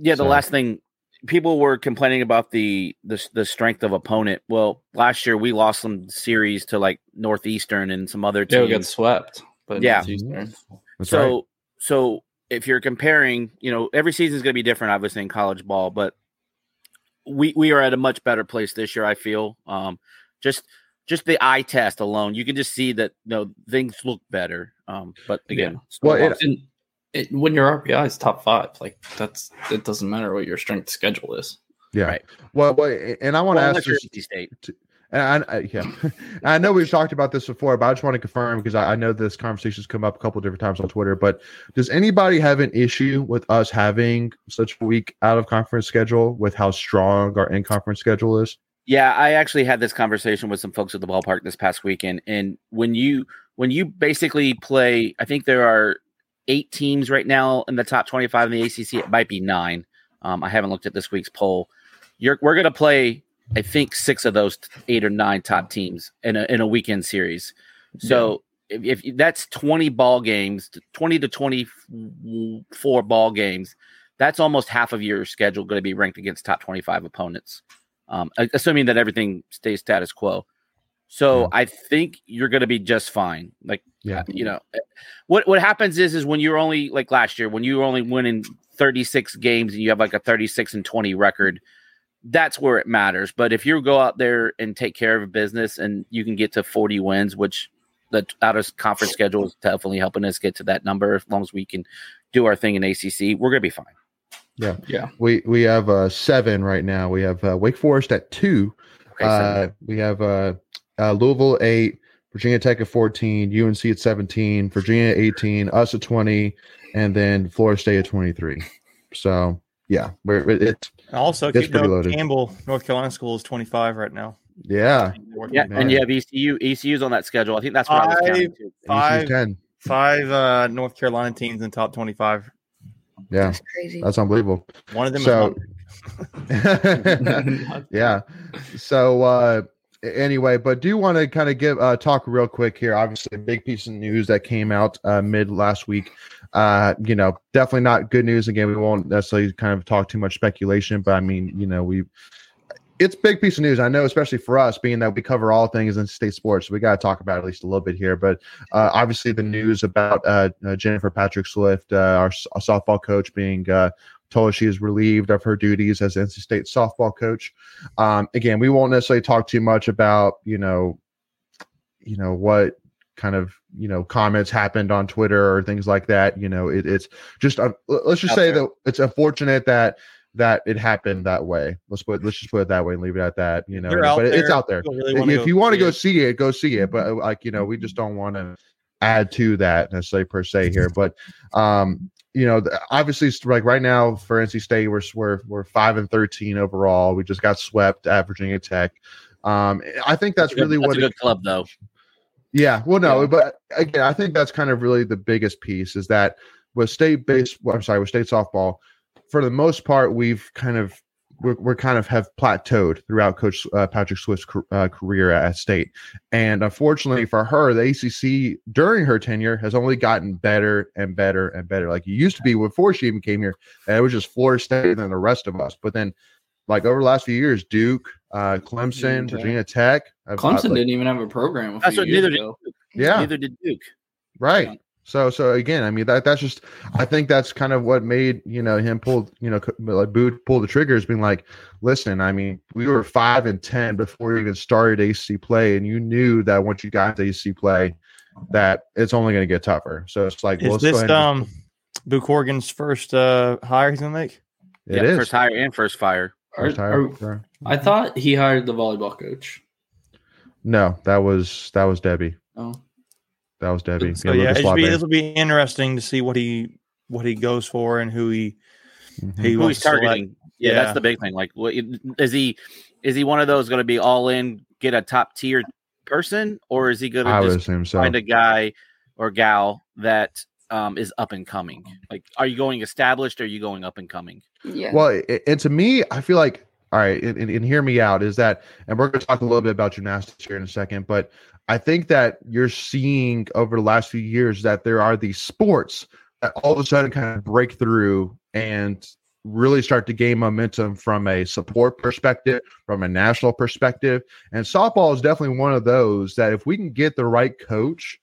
S3: Yeah, the
S1: So-
S3: last thing people were complaining about the, the the strength of opponent. Well, last year we lost some series to like Northeastern and some other
S5: Yeah, we got
S3: teams.
S5: swept. But
S3: Yeah.
S5: Northeastern.
S1: That's
S3: so
S1: right.
S3: so if you're comparing, you know, every season is going to be different, obviously in college ball, but we we are at a much better place this year. I feel um, just just the eye test alone, you can just see that you know things look better. Um, but again, still
S1: Well, it-
S5: And it, when your RPI is top five, like that's it doesn't matter what your strength schedule is.
S1: Yeah.
S3: right.
S1: Well, well, and I want to ask
S3: unless you're
S1: this,
S3: State.
S1: And I, yeah, I know we've talked about this before, but I just want to confirm because I, I know this conversation's come up a couple different times on Twitter. But does anybody have an issue with us having such a week out of conference schedule with how strong our in conference schedule is?
S3: Yeah, I actually had this conversation with some folks at the ballpark this past weekend, and when you when you basically play, I think there are eight teams right now in the top twenty five in the ACC. It might be nine. Um, I haven't looked at this week's poll. You're, we're going to play, I think, six of those eight or nine top teams in a in a weekend series. So if, if that's twenty ball games, twenty to twenty four ball games, that's almost half of your schedule going to be ranked against top twenty five opponents um, assuming that everything stays status quo. So
S1: Yeah.
S3: I think you're going to be just fine. Like,
S1: Yeah.
S3: you know, what what happens is is when you're only like last year when you were only winning 36 games and you have like a 36 and 20 record, that's where it matters. But if you go out there and take care of a business and you can get to 40 wins, which the out of conference schedule is definitely helping us get to that number. As long as we can do our thing in ACC, we're going to be fine.
S5: Yeah. Yeah.
S1: We we have uh, seven right now. We have uh, Wake Forest at two.
S3: Okay,
S1: Uh, we have uh, uh, Louisville eight, Virginia Tech at fourteen, UNC at seventeen, Virginia at eighteen, us at twenty, and then Florida State at twenty three. So yeah, we're it, it's
S4: also,
S1: It's
S4: keep
S1: pretty
S4: note,
S1: loaded.
S4: Campbell, North Carolina School is 25 right now.
S1: yeah,
S3: yeah,
S1: man.
S3: and you have ECU. ECU's on that schedule. I think that's what I was counting
S4: Five-
S3: too.
S4: Five,
S1: ten.
S4: five uh, North Carolina teams in top 25.
S1: Yeah,
S2: That's crazy.
S1: that's unbelievable.
S4: One of them
S1: So-
S4: is *laughs* *laughs*
S1: yeah. So uh anyway, but do want to kind of give uh talk real quick here. Obviously, a big piece of news that came out uh mid last week. Uh, you know, definitely not good news. Again, we won't necessarily kind of talk too much speculation, but I mean, you know, we it's big piece of news. I know, especially for us, being that we cover all things in state sports, so we got to talk about at least a little bit here. But uh, obviously, the news about uh, uh, Jennifer Patrick Swift, uh, our, our softball coach, being told she is relieved of her duties as NC State softball coach. Um, again, we won't necessarily talk too much about you know, you know what kind of you know comments happened on Twitter or things like that. You know, it, it's just uh, let's just
S3: Out
S1: say
S3: there.
S1: that it's unfortunate that that it happened that way. Let's put let's just put it that way and leave it at that. You know, but it's out there.
S4: really wanna
S1: if you want to go see it, go see it. But uh, like you know, we just don't want to add to that necessarily per se here. *laughs* But um, you know, obviously, like right now for NC State, we're we're we're five and thirteen overall. We just got swept at Virginia Tech. Um, I think that's,
S3: good-
S1: really
S3: that's
S1: what
S3: a
S1: it,
S3: good club though.
S1: yeah, well, no,
S5: Yeah.
S1: but again, I think that's kind of really the biggest piece is that with state based, well, I'm sorry, with state softball, for the most part, we've kind of we're, we're kind of have plateaued throughout Coach uh, Patrick Swift's uh, career at state, and unfortunately for her, the ACC during her tenure has only gotten better and better and better. Like it used to be before she even came here, and it was just Florida State and then the rest of us. But then, like over the last few years, Duke, uh, Clemson,
S5: Tech.
S1: Virginia Tech, have-
S5: Clemson
S1: like-
S5: didn't even have a program. A
S3: That's what
S5: years
S3: neither did
S1: yeah,
S3: Neither did Duke.
S1: Right.
S5: Yeah.
S1: So so again, I mean that that's just I think that's kind of what made you know him pull you know like boot pull the triggers, being like, listen, I mean we were five and ten before you even started AC play, and you knew that once you got to AC play, that it's only going to get tougher. So it's like, well,
S4: Is
S1: let's go
S4: this
S1: ahead and
S4: um Boo Corrigan's first uh hire he's gonna make?
S1: just-
S3: yeah,
S1: it is
S3: first hire and first fire.
S1: First hire,
S5: are-
S1: sure.
S5: I thought he hired the volleyball coach.
S1: No, that was that was Debbie.
S5: Oh,
S1: That was Debbie.
S4: So yeah,
S1: Lucas
S4: it'll be,
S1: Labe.
S4: this will be interesting to see what he what he goes for and who he
S1: Mhm.
S4: he
S3: Who he's targeting? Yeah,
S4: Yeah.
S3: that's the big thing. Like, what is he? Is he one of those going to be all in, get a top tier person, or is he going to just
S1: assume so.
S3: find a guy or gal that um, is up and coming? Like, are you going established or are you going up and coming?
S2: Yeah.
S1: Well, it, and to me, I feel like all right, and, and, and hear me out is that, and we're going to talk a little bit about gymnastics here in a second, but I think that you're seeing over the last few years that there are these sports that all of a sudden kind of break through and really start to gain momentum from a support perspective, from a national perspective. And softball is definitely one of those that if we can get the right coach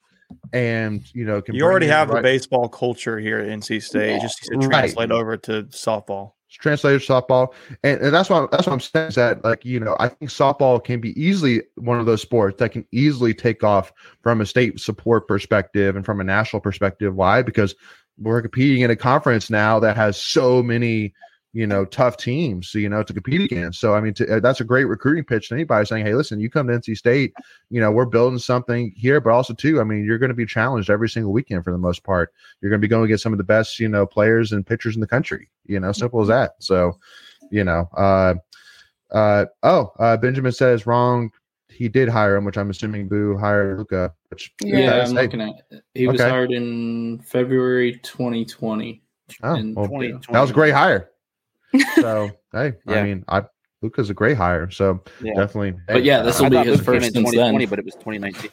S1: and you know can
S4: You already have the
S1: right-
S4: baseball culture here at NC State. It just to
S1: Right.
S4: translate over to softball.
S1: Translated softball, and, and that's why that's what I'm saying is that like you know I think softball can be easily one of those sports that can easily take off from a state support perspective and from a national perspective. Why? Because we're competing in a conference now that has so many you know tough teams you know to compete against. So I mean to, uh, that's a great recruiting pitch to anybody saying, hey, listen, you come to NC State, you know we're building something here, but also too, I mean you're going to be challenged every single weekend for the most part you're going to be going against some of the best, you know, players and pitchers in the country. You know, simple as that. So, you know, uh, uh, oh, uh, Benjamin says wrong. He did hire him, which I'm assuming Boo hired Luka. Which
S5: Yeah, I'm
S1: hey,
S5: looking at. It. He was hired in February 2020.
S1: oh,
S5: in
S1: well,
S3: 20,
S1: that was a great hire. So, hey, I mean, I Luka's a great hire. So
S3: Yeah.
S1: definitely.
S5: But
S1: hey,
S5: yeah, this
S1: uh,
S5: will be his
S3: Luke
S5: first
S3: in
S5: since
S3: 2020,
S5: then.
S3: but it was 2019.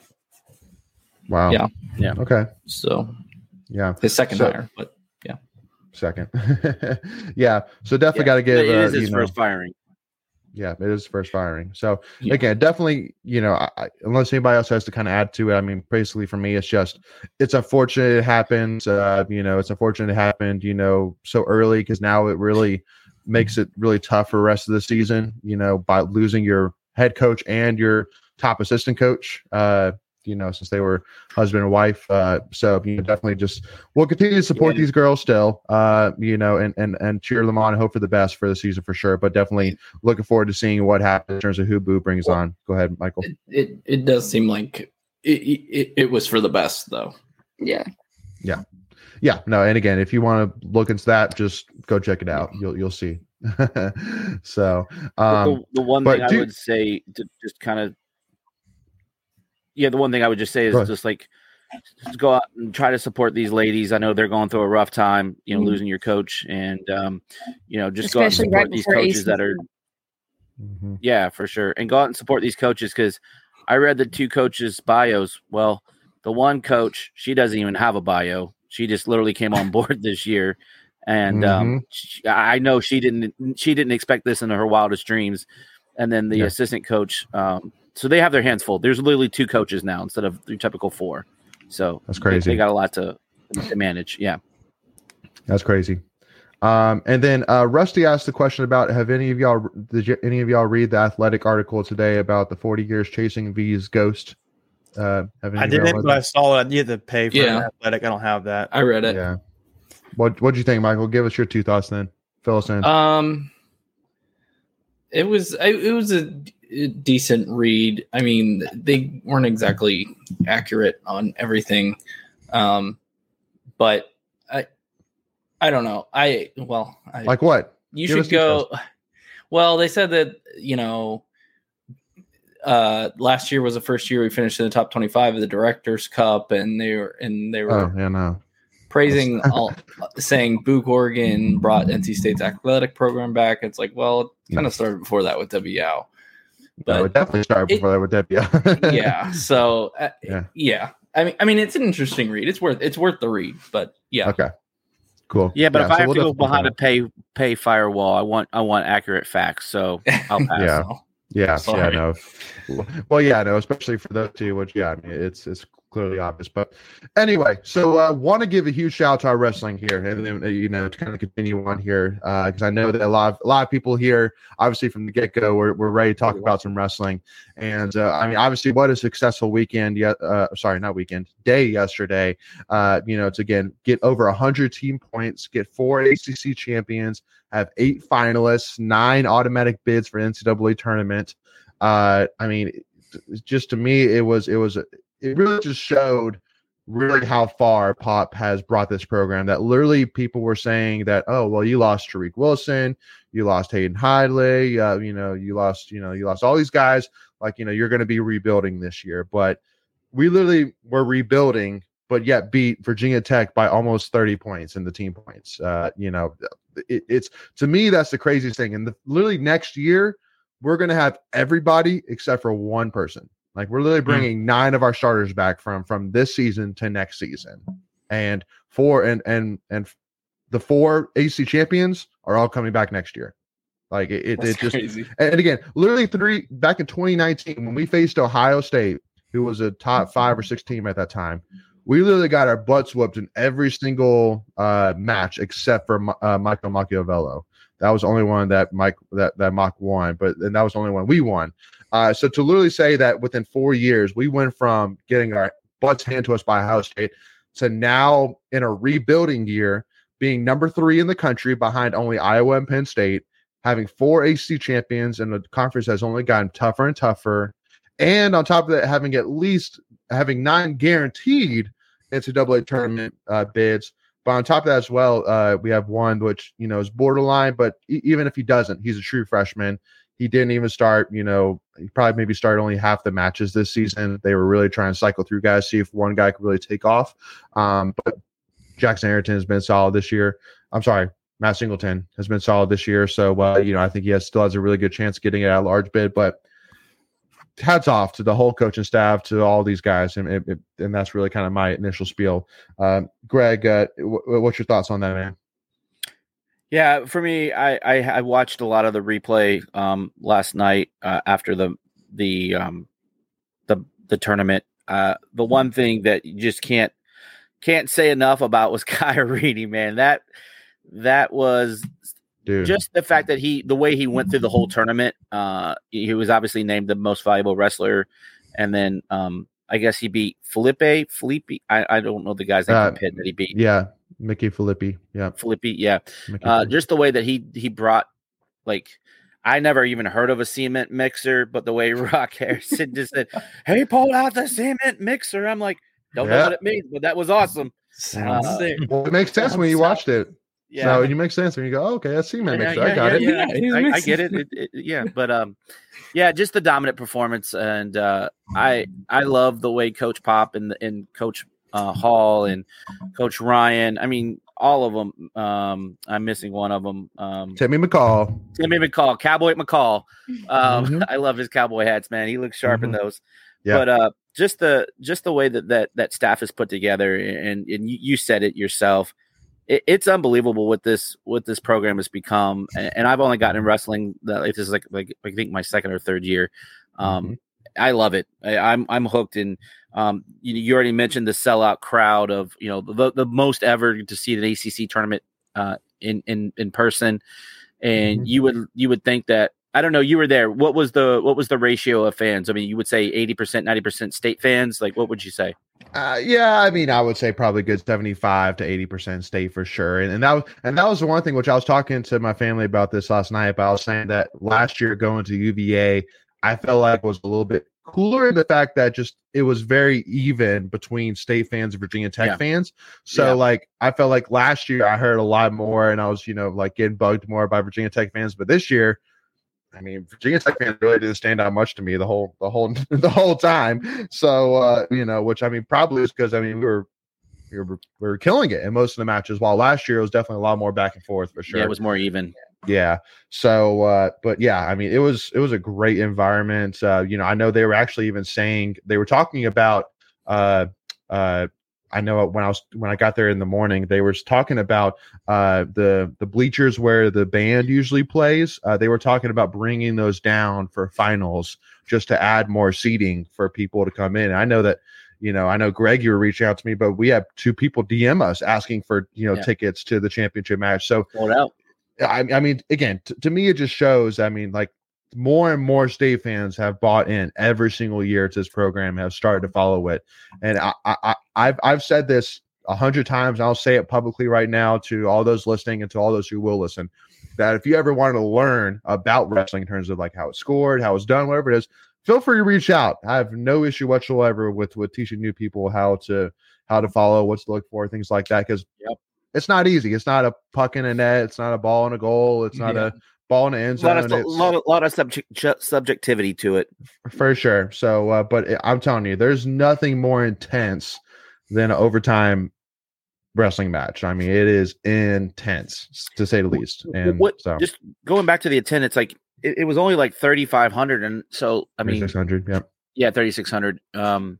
S1: wow.
S5: Yeah.
S3: Yeah.
S1: Okay.
S5: So
S1: Yeah.
S5: his second
S1: So-
S5: hire, but yeah,
S1: Second. *laughs* yeah. So definitely
S3: Yeah.
S1: got to give.
S3: it
S1: uh,
S3: is his
S1: you know,
S3: first firing.
S1: Yeah, it is first firing. So
S5: Yeah.
S1: again, definitely, you know, I, I- unless anybody else has to kind of add to it, I mean, basically for me, it's just it's unfortunate it happened. Uh, you know, it's unfortunate it happened, you know, so early because now it really makes it really tough for the rest of the season. You know, by losing your head coach and your top assistant coach. Uh, you know, since they were husband and wife. Uh, so you know, definitely just we'll continue to support
S3: Yeah.
S1: these girls still. Uh, you know, and and and cheer them on and hope for the best for the season for sure. But definitely looking forward to seeing what happens in terms of who Boo brings on. Go ahead, Michael.
S5: it it, it does seem like it, it it was for the best though.
S2: yeah.
S1: Yeah, no, and again, if you want to look into that, just go check it out. You'll you'll see. *laughs* so, um,
S3: the, the one
S1: but
S3: thing I would say to just kind of yeah, the one thing I would just say is just like just go out and try to support these ladies. I know they're going through a rough time, you know,
S2: Mhm.
S3: losing your coach, and um, you know, just go out and support
S2: right
S3: these
S2: before
S3: coaches that are
S1: mhm,
S3: yeah, for sure. And go out and support these coaches because I read the two coaches' bios. Well, the one coach, she doesn't even have a bio. She just literally came on board *laughs* this year. And um, she, I know she didn't she didn't expect this in her wildest dreams. And then the
S1: Yeah.
S3: assistant coach, um, so they have their hands full. There's literally two coaches now instead of the typical four. So
S1: That's
S3: they-
S1: crazy.
S3: They, got a lot to, to manage. Yeah.
S1: that's crazy. Um, and then uh, Rusty asked the question about: Have any of y'all did you, any of y'all read the athletic article today about the forty years chasing V's ghost? Uh, have any
S4: I didn't, but I
S1: that?
S4: saw it. You had to pay for
S5: Yeah.
S4: athletic. I don't have that.
S5: I read it.
S1: Yeah. What What do you think, Michael? Give us your two thoughts then. Fill us in.
S5: Um, it was it, it was a decent read. I mean, they weren't exactly accurate on everything, um, but I I don't know. I well, I,
S1: like what?
S5: you
S1: give
S5: should go. Well, they said that you know. Uh, last year was the first year we finished in the top twenty-five of the Directors Cup, and they were and they were
S1: Oh yeah, no.
S5: praising all saying Boo Corrigan brought NC State's athletic program back. It's like, well, it kind of started before that with W. Yow.
S1: no, it
S5: But
S1: definitely started
S5: it-
S1: before that with Debbie. *laughs*
S5: yeah, so uh,
S1: Yeah.
S5: yeah. I mean, I mean, it's an interesting read. It's worth it's worth the read. But yeah,
S1: Okay. Cool.
S3: Yeah, but if
S1: so
S3: I have
S1: we'll
S3: to go behind a pay pay firewall, I want I want accurate facts. So *laughs* I'll pass.
S1: Yeah. *laughs* Yeah, yeah, no. Well, yeah, no, especially for those two, which yeah, I mean, it's it's clearly obvious. But anyway, so uh, want to give a huge shout out to our wrestling here, and then uh, you know to kind of continue on here because I know that a lot of a lot of people here, obviously from the get go, we're we're ready to talk about some wrestling, and uh, I mean, obviously, what a successful weekend! Yeah, uh, sorry, not weekend, day yesterday. Uh, you know, to again get over hundred team points, get four ACC champions, have eight finalists, nine automatic bids for NCAA tournament. Uh, I mean, just to me, it was it was it really just showed really how far Pop has brought this program. That literally people were saying that, oh well, you lost Tariq Wilson, you lost Hayden Hidlay, uh, you know, you lost you know you lost all these guys. Like you know, you're going to be rebuilding this year, but we literally were rebuilding but yet beat Virginia Tech by almost 30 points in the team points. Uh, you know, it, it's to me that's the craziest thing. And the, literally next year, we're going to have everybody except for one person. Like we're literally bringing mm. nine of our starters back from from this season to next season, and four and and and the four AC champions are all coming back next year. Like it, it, it just crazy. and again, literally three back in 2019 when we faced Ohio State, who was a top five or six team at that time. We literally got our butts whooped in every single uh, match except for uh, Michael Macchiavello. That was the only one that Mike that that Mock won, but and that was the only one we won. Uh, so to literally say that within four years we went from getting our butts handed to us by Ohio State to now in a rebuilding year being number three in the country behind only Iowa and Penn State, having four AC champions, and the conference has only gotten tougher and tougher. And on top of that, having at least having nine guaranteed NCAA tournament uh, bids. But on top of that as well, uh, we have one which you know is borderline. But e- even if he doesn't, he's a true freshman. He didn't even start. You know, he probably maybe started only half the matches this season. They were really trying to cycle through guys, see if one guy could really take off. Um, but Jackson Arrington has been solid this year. I'm sorry, Matt Singleton has been solid this year. So uh, you know, I think he has still has a really good chance of getting it at a large bid. But hats off to the whole coaching staff, to all these guys, and it, and that's really kind of my initial spiel. Um, Greg, uh, w- what's your thoughts on that, man?
S3: Yeah, for me, I, I, I watched a lot of the replay um, last night uh, after the the um, the the tournament. Uh, the one thing that you just can't can't say enough about was *laughs* Reedy, man. That that was Dude. just the fact that he the way he went through the whole tournament uh he was obviously named the most valuable wrestler and then um i guess he beat felipe felipe i, I don't know the guy's name uh, that he beat
S1: yeah mickey felipe yeah
S3: felipe yeah uh Felipe. just the way that he he brought like I never even heard of a cement mixer, but the way *laughs* Rock Harrison just said, "Hey, pull out the cement mixer," I'm like, "Don't yeah. know what it means," but that was awesome.
S1: Uh, well, it makes sense when you watched it. Yeah. So you make sense when you go, oh, okay, that's cement yeah, mixer. Yeah, I got
S3: yeah, it. Yeah, *laughs* I, I, get it. It, it. Yeah, but um, yeah, just the dominant performance, and uh, I I love the way Coach Pop and and Coach uh, Hall and Coach Ryan. I mean, all of them. Um, I'm missing one of them. Um,
S1: Timmy McCall.
S3: Timmy McCall, Cowboy McCall. Um, mm-hmm. *laughs* I love his cowboy hats, man. He looks sharp mm-hmm. in those. Yeah. But uh, just the just the way that that that staff is put together, and and you, you said it yourself it, it's unbelievable what this what this program has become. And, and I've only gotten in wrestling that this is like like I think my second or third year. Um, mm-hmm. I love it. I, am I'm, I'm hooked. And um, you, you already mentioned the sellout crowd of you know the, the most ever to see the ACC tournament uh, in in in person, and mm-hmm. you would you would think that I don't know. You were there. What was the what was the ratio of fans? I mean, you would say eighty percent, ninety percent state fans. Like, what would you say?
S1: Uh, yeah, I mean, I would say probably good seventy-five to eighty percent state for sure. And, and that was and that was the one thing which I was talking to my family about this last night. But I was saying that last year going to UVA, I felt like was a little bit cooler in the fact that just it was very even between state fans and Virginia Tech yeah. fans. So yeah. like I felt like last year I heard a lot more and I was, you know, like getting bugged more by Virginia Tech fans. But this year I mean, Virginia Tech fans really didn't stand out much to me the whole the whole *laughs* the whole time. So uh, you know, which I mean, probably is because I mean we were we were we were killing it in most of the matches. While last year it was definitely a lot more back and forth for sure.
S3: Yeah, it was more even.
S1: Yeah. So, uh, but yeah, I mean, it was it was a great environment. Uh, you know, I know they were actually even saying they were talking about uh, uh, I know when I was when I got there in the morning, they were talking about uh, the the bleachers where the band usually plays. Uh, they were talking about bringing those down for finals just to add more seating for people to come in. I know that you know I know Greg, you were reaching out to me, but we have two people DM us asking for you know yeah. tickets to the championship match. So I, I mean, again, t- to me, it just shows. I mean, like more and more state fans have bought in every single year to this program have started to follow it and i, I i've i've said this a hundred times i'll say it publicly right now to all those listening and to all those who will listen that if you ever wanted to learn about wrestling in terms of like how it's scored how it's done whatever it is feel free to reach out i have no issue whatsoever with with teaching new people how to how to follow what's to look for things like that because yep. It's not easy it's not a puck in a net it's not a ball in a goal it's not yeah. a ball in the end zone.
S3: A lot of, lot of, lot of subject, subjectivity to it.
S1: For sure. So, uh, but I'm telling you, there's nothing more intense than an overtime wrestling match. I mean, it is intense to say the least. And
S3: what
S1: so
S3: just going back to the attendance, like it, it was only like thirty five hundred, and so I mean,
S1: six hundred. Yep.
S3: yeah, thirty six hundred. Um,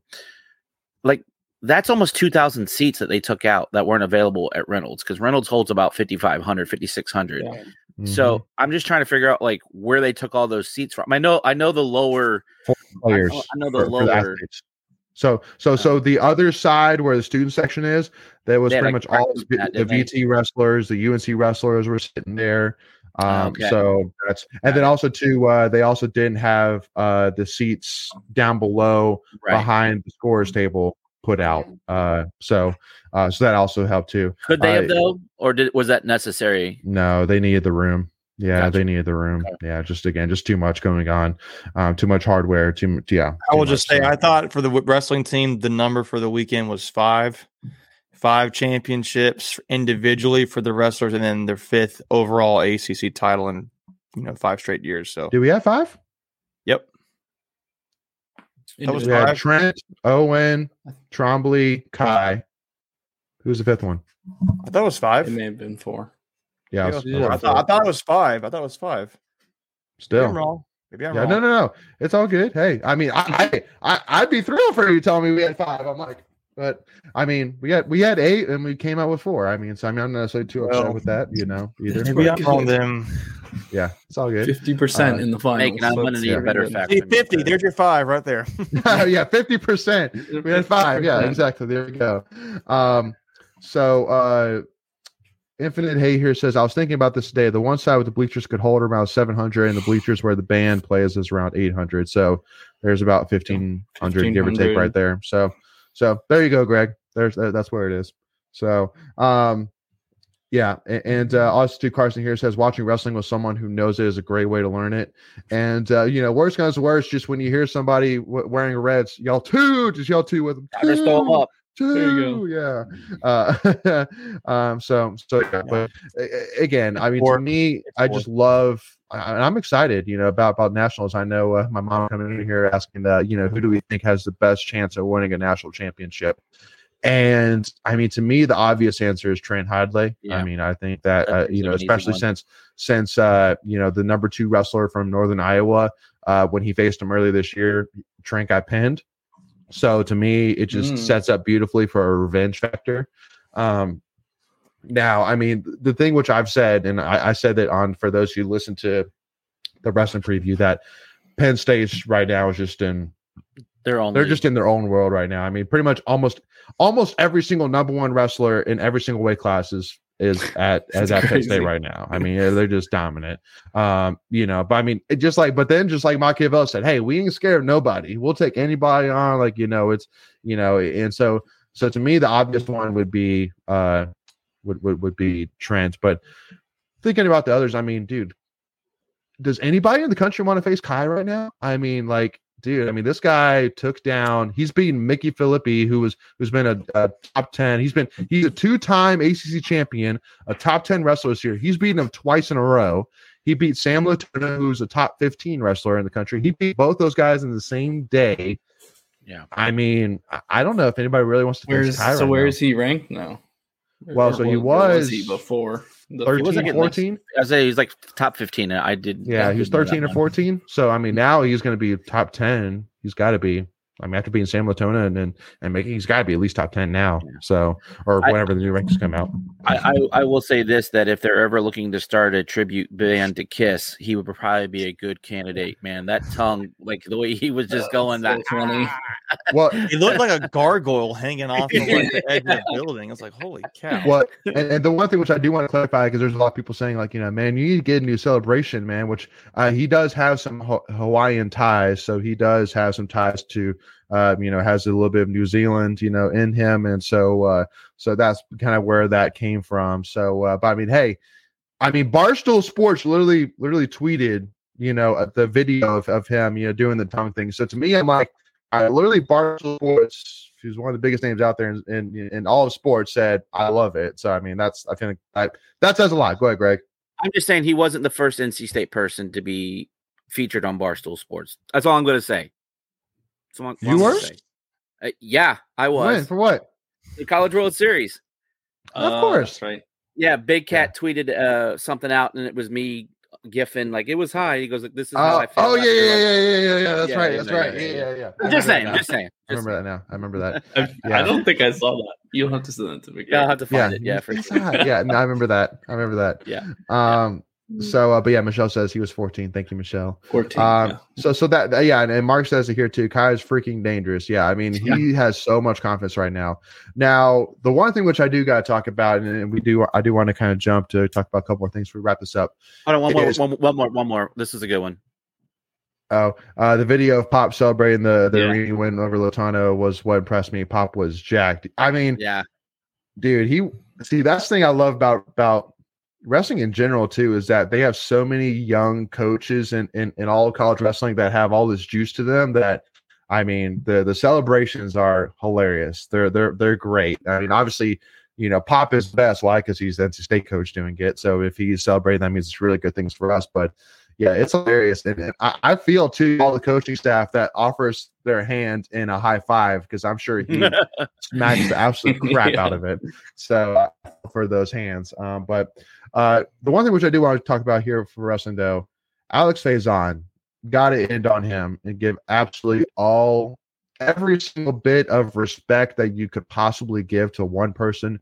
S3: like that's almost two thousand seats that they took out that weren't available at Reynolds because Reynolds holds about 5,500, 5,600.
S5: Yeah.
S3: So I'm just trying to figure out like where they took all those seats from. I know, I know the lower.
S1: Mhm.
S3: I know, I know the
S1: for- for the
S3: lower.
S1: athletes. So, so, so the other side where the student section is, that was pretty
S3: like,
S1: much all
S3: practice
S1: the,
S3: mat,
S1: the
S3: didn't they?
S1: VT wrestlers, the UNC wrestlers were sitting there. Um,
S3: Okay.
S1: So that's, and then also too, uh, they also didn't have uh, the seats down below
S3: Right.
S1: behind the scores table put out. Uh, so, uh, so that also helped too.
S3: Could they have though, or did was that necessary?
S1: No, they needed the room. Yeah,
S3: Gotcha.
S1: they needed the room.
S3: Okay.
S1: Yeah, just again, just too much going on. Um, too much hardware. Too much. Yeah.
S4: I will just say. I thought for the wrestling team, the number for the weekend was five, five championships individually for the wrestlers, and then their fifth overall ACC title in you know five straight years. So,
S1: Do we have five?
S4: Yep, That was
S1: We had. Trent, Owen, Trumble, Kai. Who's the fifth one?
S4: I thought it was five.
S5: It may have been four.
S1: Yeah,
S4: Yeah,
S1: it was-
S4: it was
S1: it
S4: four. I thought, I thought it was five. I thought it was five. Maybe
S1: still.
S4: I'm wrong. Maybe I'm
S1: Yeah,
S4: wrong.
S1: no, no, no. It's all good. Hey, I mean, I, I, I, I'd be thrilled for you telling me we had five. I'm like, but I mean, we had we had eight and we came out with four. I mean, so I mean, I'm not necessarily too upset
S4: Well,
S1: with that, you know, either.
S4: Maybe
S1: but
S4: I'm wrong then.
S1: yeah, it's all good.
S5: Fifty percent
S1: Uh,
S5: in the finals.
S3: Making, I'm
S5: so
S3: gonna
S5: it's
S3: need a better
S5: good.
S3: fact.
S4: See, 50. There's your five right there. *laughs* *laughs*
S1: yeah, fifty percent. We had five. Yeah, *laughs* exactly. There we go. Um, so uh Infinite Hay here says, I was thinking about this today. The one side with the bleachers could hold around 700, and the bleachers where the band plays is around 800. So there's about 1500, give or take, right there. So, so there you go, Greg. There's that- that's where it is. So, um, yeah, and uh, also to Carson here says watching wrestling with someone who knows it is a great way to learn it. And uh, you know, worst comes to worst, just when you hear somebody w- wearing reds, red, yell two, just yell two with them.
S3: I just throw 'em
S1: "Two!"
S5: There you
S1: Two, yeah. Uh, *laughs* um, so, so, yeah, but again, I mean,
S4: for
S1: me, I just love, and I'm excited, you know, about about nationals. I know uh, my mom coming in here asking, uh, you know, who do we think has the best chance of winning a national championship? And I mean, to me, the obvious answer is Trent Hidlay.
S3: Yeah.
S1: I mean, I think that uh, you know, especially since since uh, you know the number two wrestler from Northern Iowa, uh, when he faced him earlier this year, Trent got pinned. So to me, it just
S5: Mm.
S1: sets up beautifully for a revenge factor. Um, now, I mean, the thing which I've said, and I, I said that on for those who listen to the wrestling preview, that Penn State right now is just in
S3: They're only
S1: they're just in their own world right now. I mean, pretty much almost almost every single number one wrestler in every single weight class is is at as at Penn State right now. I mean, they're just dominant. Um, you know, but I mean, it just like, but then just like Macchiavello said, hey, we ain't scared of nobody. We'll take anybody on. Like you know, it's you know, and so so to me, the obvious one would be uh would would, would be Trent. But thinking about the others, I mean, dude, does anybody in the country want to face Kai right now? I mean, like, dude, I mean, this guy took down. He's beaten Mickey Phillippi, who was who's been a, a top ten. He's been he's a two time ACC champion, a top ten wrestler this year. He's beaten him twice in a row. He beat Sam Latona, who's a top fifteen wrestler in the country. He beat both those guys in the same day.
S3: Yeah.
S1: I mean, I- don't know if anybody really wants to
S5: Where's so where
S1: now.
S5: is he ranked now?
S1: Well, so he
S5: where
S1: was
S5: he before the
S1: 13,
S3: wasn't getting
S1: 14?
S3: I say he's like top fifteen. I did.
S1: Yeah,
S3: I
S1: he was
S3: didn't know that
S1: 13 or
S3: one.
S1: 14. So I mean, now he's going to be top 10. He's got to be. I mean, after being Sam Latona and and, and making, he's got to be at least top 10 now. So or
S3: I-
S1: whenever the new rankings come out.
S3: I, I I will say this: that if they're ever looking to start a tribute band to Kiss, he would probably be a good candidate. Man, that tongue, like the way he was *laughs* just going,
S5: so
S3: that *laughs*
S5: funny.
S1: Well, *laughs*
S4: He looked like a gargoyle hanging off of like the edge of the building. It's like, holy cow.
S1: well, and, and the one thing which I do want to clarify because there's a lot of people saying like, you know, man, you need to get a new celebration, man. Which uh, he does have some Ho- Hawaiian ties, so he does have some ties to, uh, you know, has a little bit of New Zealand, you know, in him, and so uh, so that's kind of where that came from. So, uh, but I mean, hey, I mean, Barstool Sports literally literally tweeted, you know, uh, the video of, of him, you know, doing the tongue thing. So to me, I'm like, I literally Barstool Sports, who's one of the biggest names out there in, in, in all of sports, said, I love it. So I mean, that's I think that that says a lot. Go ahead, Greg.
S3: I'm just saying he wasn't the first NC State person to be featured on Barstool Sports. That's all I'm going to say. That's all I'm-
S1: You
S3: all I'm gonna
S1: were?
S3: Uh, yeah, I
S1: When
S3: was.
S1: for what?
S3: The College World Series.
S1: Of
S5: Uh,
S1: course.
S5: right.
S3: Yeah, Big Cat tweeted uh, something out, and it was me giffing like it was high. He goes, like, "This is how
S1: Oh,
S3: I feel."
S1: oh yeah, yeah, yeah, yeah, yeah, yeah. That's
S3: Yeah,
S1: right.
S3: yeah,
S1: That's
S3: yeah,
S1: right.
S3: yeah,
S1: Yeah,
S3: yeah.
S1: yeah, yeah.
S3: Just saying, just saying.
S1: I remember that now. I remember that. *laughs*
S5: I,
S1: Yeah.
S5: I don't think I saw that. You'll have to send that to me.
S3: Yeah, I'll have to find it. Yeah, for
S1: it's
S3: sure.
S1: yeah. No, I remember that. I remember that. *laughs*
S3: Yeah.
S1: Um. So, uh, but yeah, Michelle says he was 14. Thank you, Michelle.
S5: 14.
S1: Um,
S5: yeah.
S1: so so that uh, yeah, and, and Mark says it here too. Kai is freaking dangerous. Yeah, I mean he has so much confidence right now. Now the one thing which I do got to talk about, and, and we do I do want to kind of jump to talk about a couple more things. before We wrap this up.
S3: Hold on, one more,
S1: is-
S3: one, one more, one more. This is a good one.
S1: Oh, uh, the video of Pop celebrating the the
S5: Yeah.
S1: arena win over Latona was what impressed me. Pop was jacked. I mean,
S3: Yeah,
S1: dude, he see that's the thing I love about about wrestling in general too is that they have so many young coaches in in, in all of college wrestling that have all this juice to them that I mean the the celebrations are hilarious. They're they're they're great. I mean, obviously, you know, Pop is the best. Why? Because he's the NC State coach doing it. So if he's celebrating, that means it's really good things for us. But yeah, it's hilarious, and, and I, I feel too all the coaching staff that offers their hand in a high five because I'm sure he *laughs* smacks the absolute *laughs* crap
S5: Yeah.
S1: out of it. So uh, for those hands, um, but uh, the one thing which I do want to talk about here for wrestling though, Alex Faison got to end on him and give absolutely all every single bit of respect that you could possibly give to one person.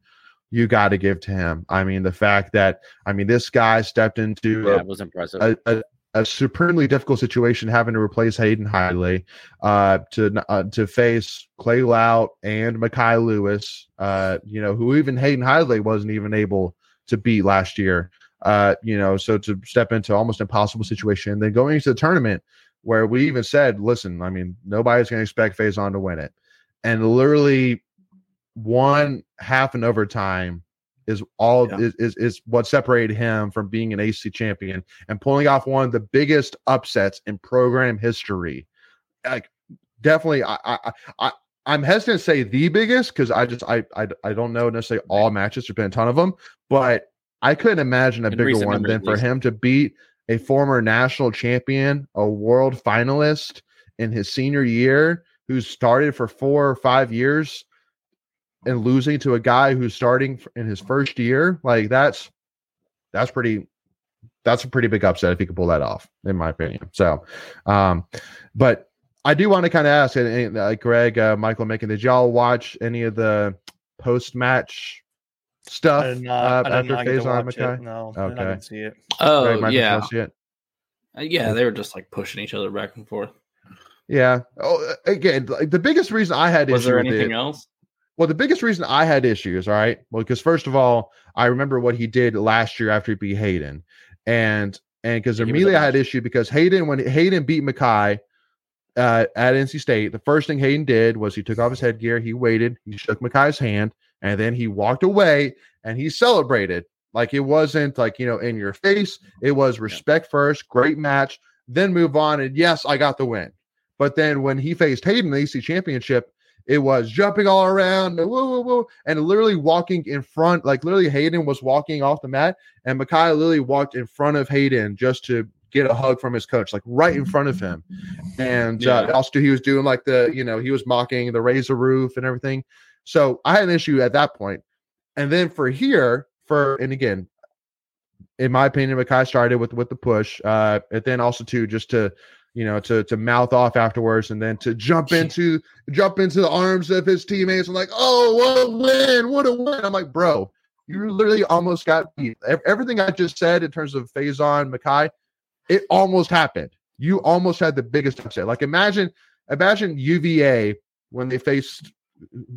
S1: You got to give to him. I mean, the fact that I mean this guy stepped into
S3: yeah,
S1: a
S3: it was impressive.
S1: a, a, a supremely difficult situation having to replace Hayden Hidlay uh, to uh, to face Clay Lout and Mekhi Lewis, uh, you know, who even Hayden Hidlay wasn't even able to beat last year. Uh, you know, so to step into almost impossible situation, then going into the tournament where we even said, listen, I mean, nobody's going to expect Faison to win it, and literally one half an overtime is all
S5: Yeah.
S1: is, is is what separated him from being an AC champion and pulling off one of the biggest upsets in program history. Like definitely I I I I'm hesitant to say the biggest because I just I, I I don't know necessarily all matches. There's been a ton of them, but I couldn't imagine a
S3: In
S1: bigger one than for him to beat a former national champion, a world finalist in his senior year, who started for four or five years and losing to a guy who's starting in his first year. Like that's that's pretty that's a pretty big upset if he could pull that off, in my opinion. So, um, but I do want to kind of ask, and, and, uh, Greg, uh, Michael, making did y'all watch any of the post match stuff
S4: I not,
S1: uh,
S4: I
S1: after
S4: not get to
S1: Faison
S4: watch
S1: Mekhi?
S4: it. No, I
S1: Okay.
S4: didn't see it.
S1: Greg,
S5: Oh
S1: Michael,
S5: yeah,
S1: y'all see it?
S5: Uh, yeah. They were just like pushing each other back and forth.
S1: Yeah. Oh, again, like, the biggest reason I had
S5: issues.
S1: Was
S5: there
S1: with
S5: anything
S1: it,
S5: else?
S1: Well, the biggest reason I had issues, all right, well, because first of all, I remember what he did last year after he beat Hayden, and and because
S3: Yeah,
S1: immediately
S3: a
S1: I had issue because Hayden when Hayden beat Mekhi uh, at NC State, the first thing Hayden did was he took off his headgear, he waited, he shook Mekhi's hand, and then he walked away and he celebrated like it wasn't like you know in your face. It was respect first, great match, then move on, and yes, I got the win. But then when he faced Hayden in the AC Championship, it was jumping all around, whoa, whoa, whoa, and literally walking in front. Like literally, Hayden was walking off the mat, and Mekhi literally walked in front of Hayden just to get a hug from his coach, like right in front of him. And uh,
S5: Yeah.
S1: also, he was doing like the, you know, he was mocking the razor roof and everything. So I had an issue at that point. And then for here, for and again, in my opinion, Mekhi started with with the push, uh, and then also too just to you know to to mouth off afterwards, and then to jump into jump into the arms of his teammates and like, oh, what a win, what a win! I'm like, bro, you literally almost got beat. Everything I just said in terms of Faison Mekhi, it almost happened. You almost had the biggest upset. Like imagine imagine UVA when they faced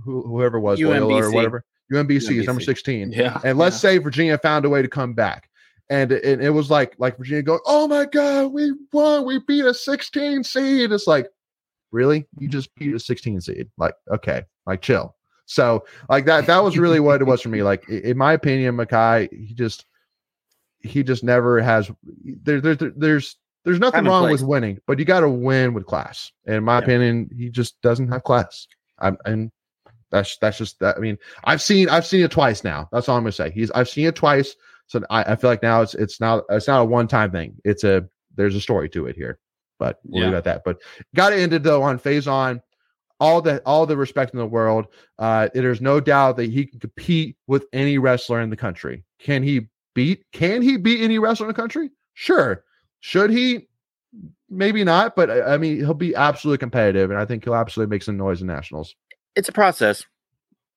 S1: whoever it was Loyola or whatever. UMBC is number 16.
S5: Yeah.
S1: And let's say Virginia found a way to come back. And it, it was like like Virginia going, Oh my god, we won, we beat a 16 seed. It's like, really? You just beat a 16 seed. Like, okay, like chill. So like that that was really what it was for me. Like in my opinion, Mekhi, he just he just never has there, there, there- there's there's nothing wrong
S3: place.
S1: with winning, but you got to win with class. And in my
S3: Yeah.
S1: opinion, he just doesn't have class. I'm and that's that's just that. I mean, I've seen I've seen it twice now. That's all I'm gonna say. He's I've seen it twice. So I, I feel like now it's it's not it's not a one time thing. It's a there's a story to it here. But we'll leave it at that. But got to end it though on Faison. all the all the respect in the world. Uh, there's no doubt that he can compete with any wrestler in the country. Can he beat? Can he beat any wrestler in the country? Sure. Should he? Maybe not, but I I mean, he'll be absolutely competitive, and I think he'll absolutely make some noise in nationals.
S3: It's a process.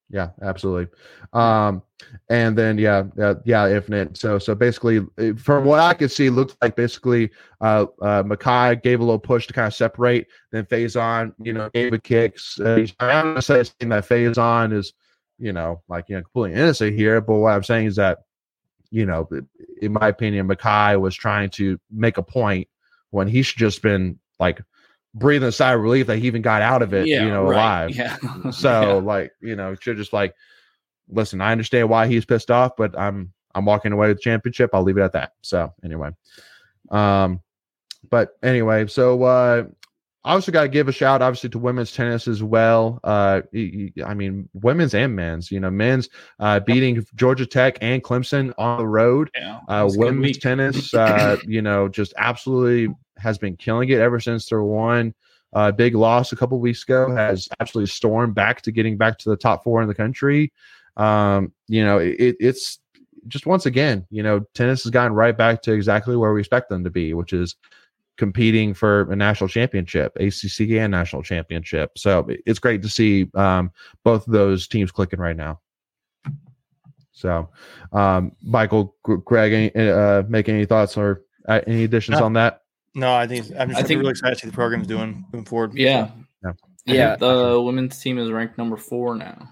S1: Yeah, absolutely. Um, and then yeah, yeah, yeah, Infinite. So so basically, eh, from what I could see, looked like basically uh, uh Mekhi gave a little push to kind of separate. Then Faison, you know, gave a kicks. Uh, I'm gonna saying that Faison is, you know, like you know, completely innocent here. But what I'm saying is that, you know, in my opinion, Mekhi was trying to make a point when he should just been like breathing a sigh of relief that he even got out of it, you know,
S5: right.
S1: alive.
S5: Yeah. *laughs*
S1: So
S5: Yeah.
S1: like, you know, should just like listen, I understand why he's pissed off, but I'm I'm walking away with the championship. I'll leave it at that. So anyway. Um but anyway, so uh also got to give a shout, obviously, to women's tennis as well. Uh, I mean, women's and men's. You know, men's uh, beating Georgia Tech and Clemson on the road
S5: yeah.
S1: uh,
S5: It's a good
S1: women's tennis, *clears throat* uh, you know, just absolutely has been killing it ever since their one uh, big loss a couple weeks ago. Has absolutely stormed back to getting back to the top four in the country. Um, you know, it, it's just once again, you know, tennis has gotten right back to exactly where we expect them to be, which is competing for a national championship, ACC and national championship. So it's great to see um, both of those teams clicking right now. So, um, Michael, Greg, any, uh, make any thoughts or uh, any additions
S4: No.
S1: on that?
S4: No, I think I'm
S5: I
S4: just
S5: think-
S4: really excited to see the program's doing moving forward.
S5: Yeah.
S1: Yeah.
S3: Yeah.
S5: think the women's team is ranked number four now.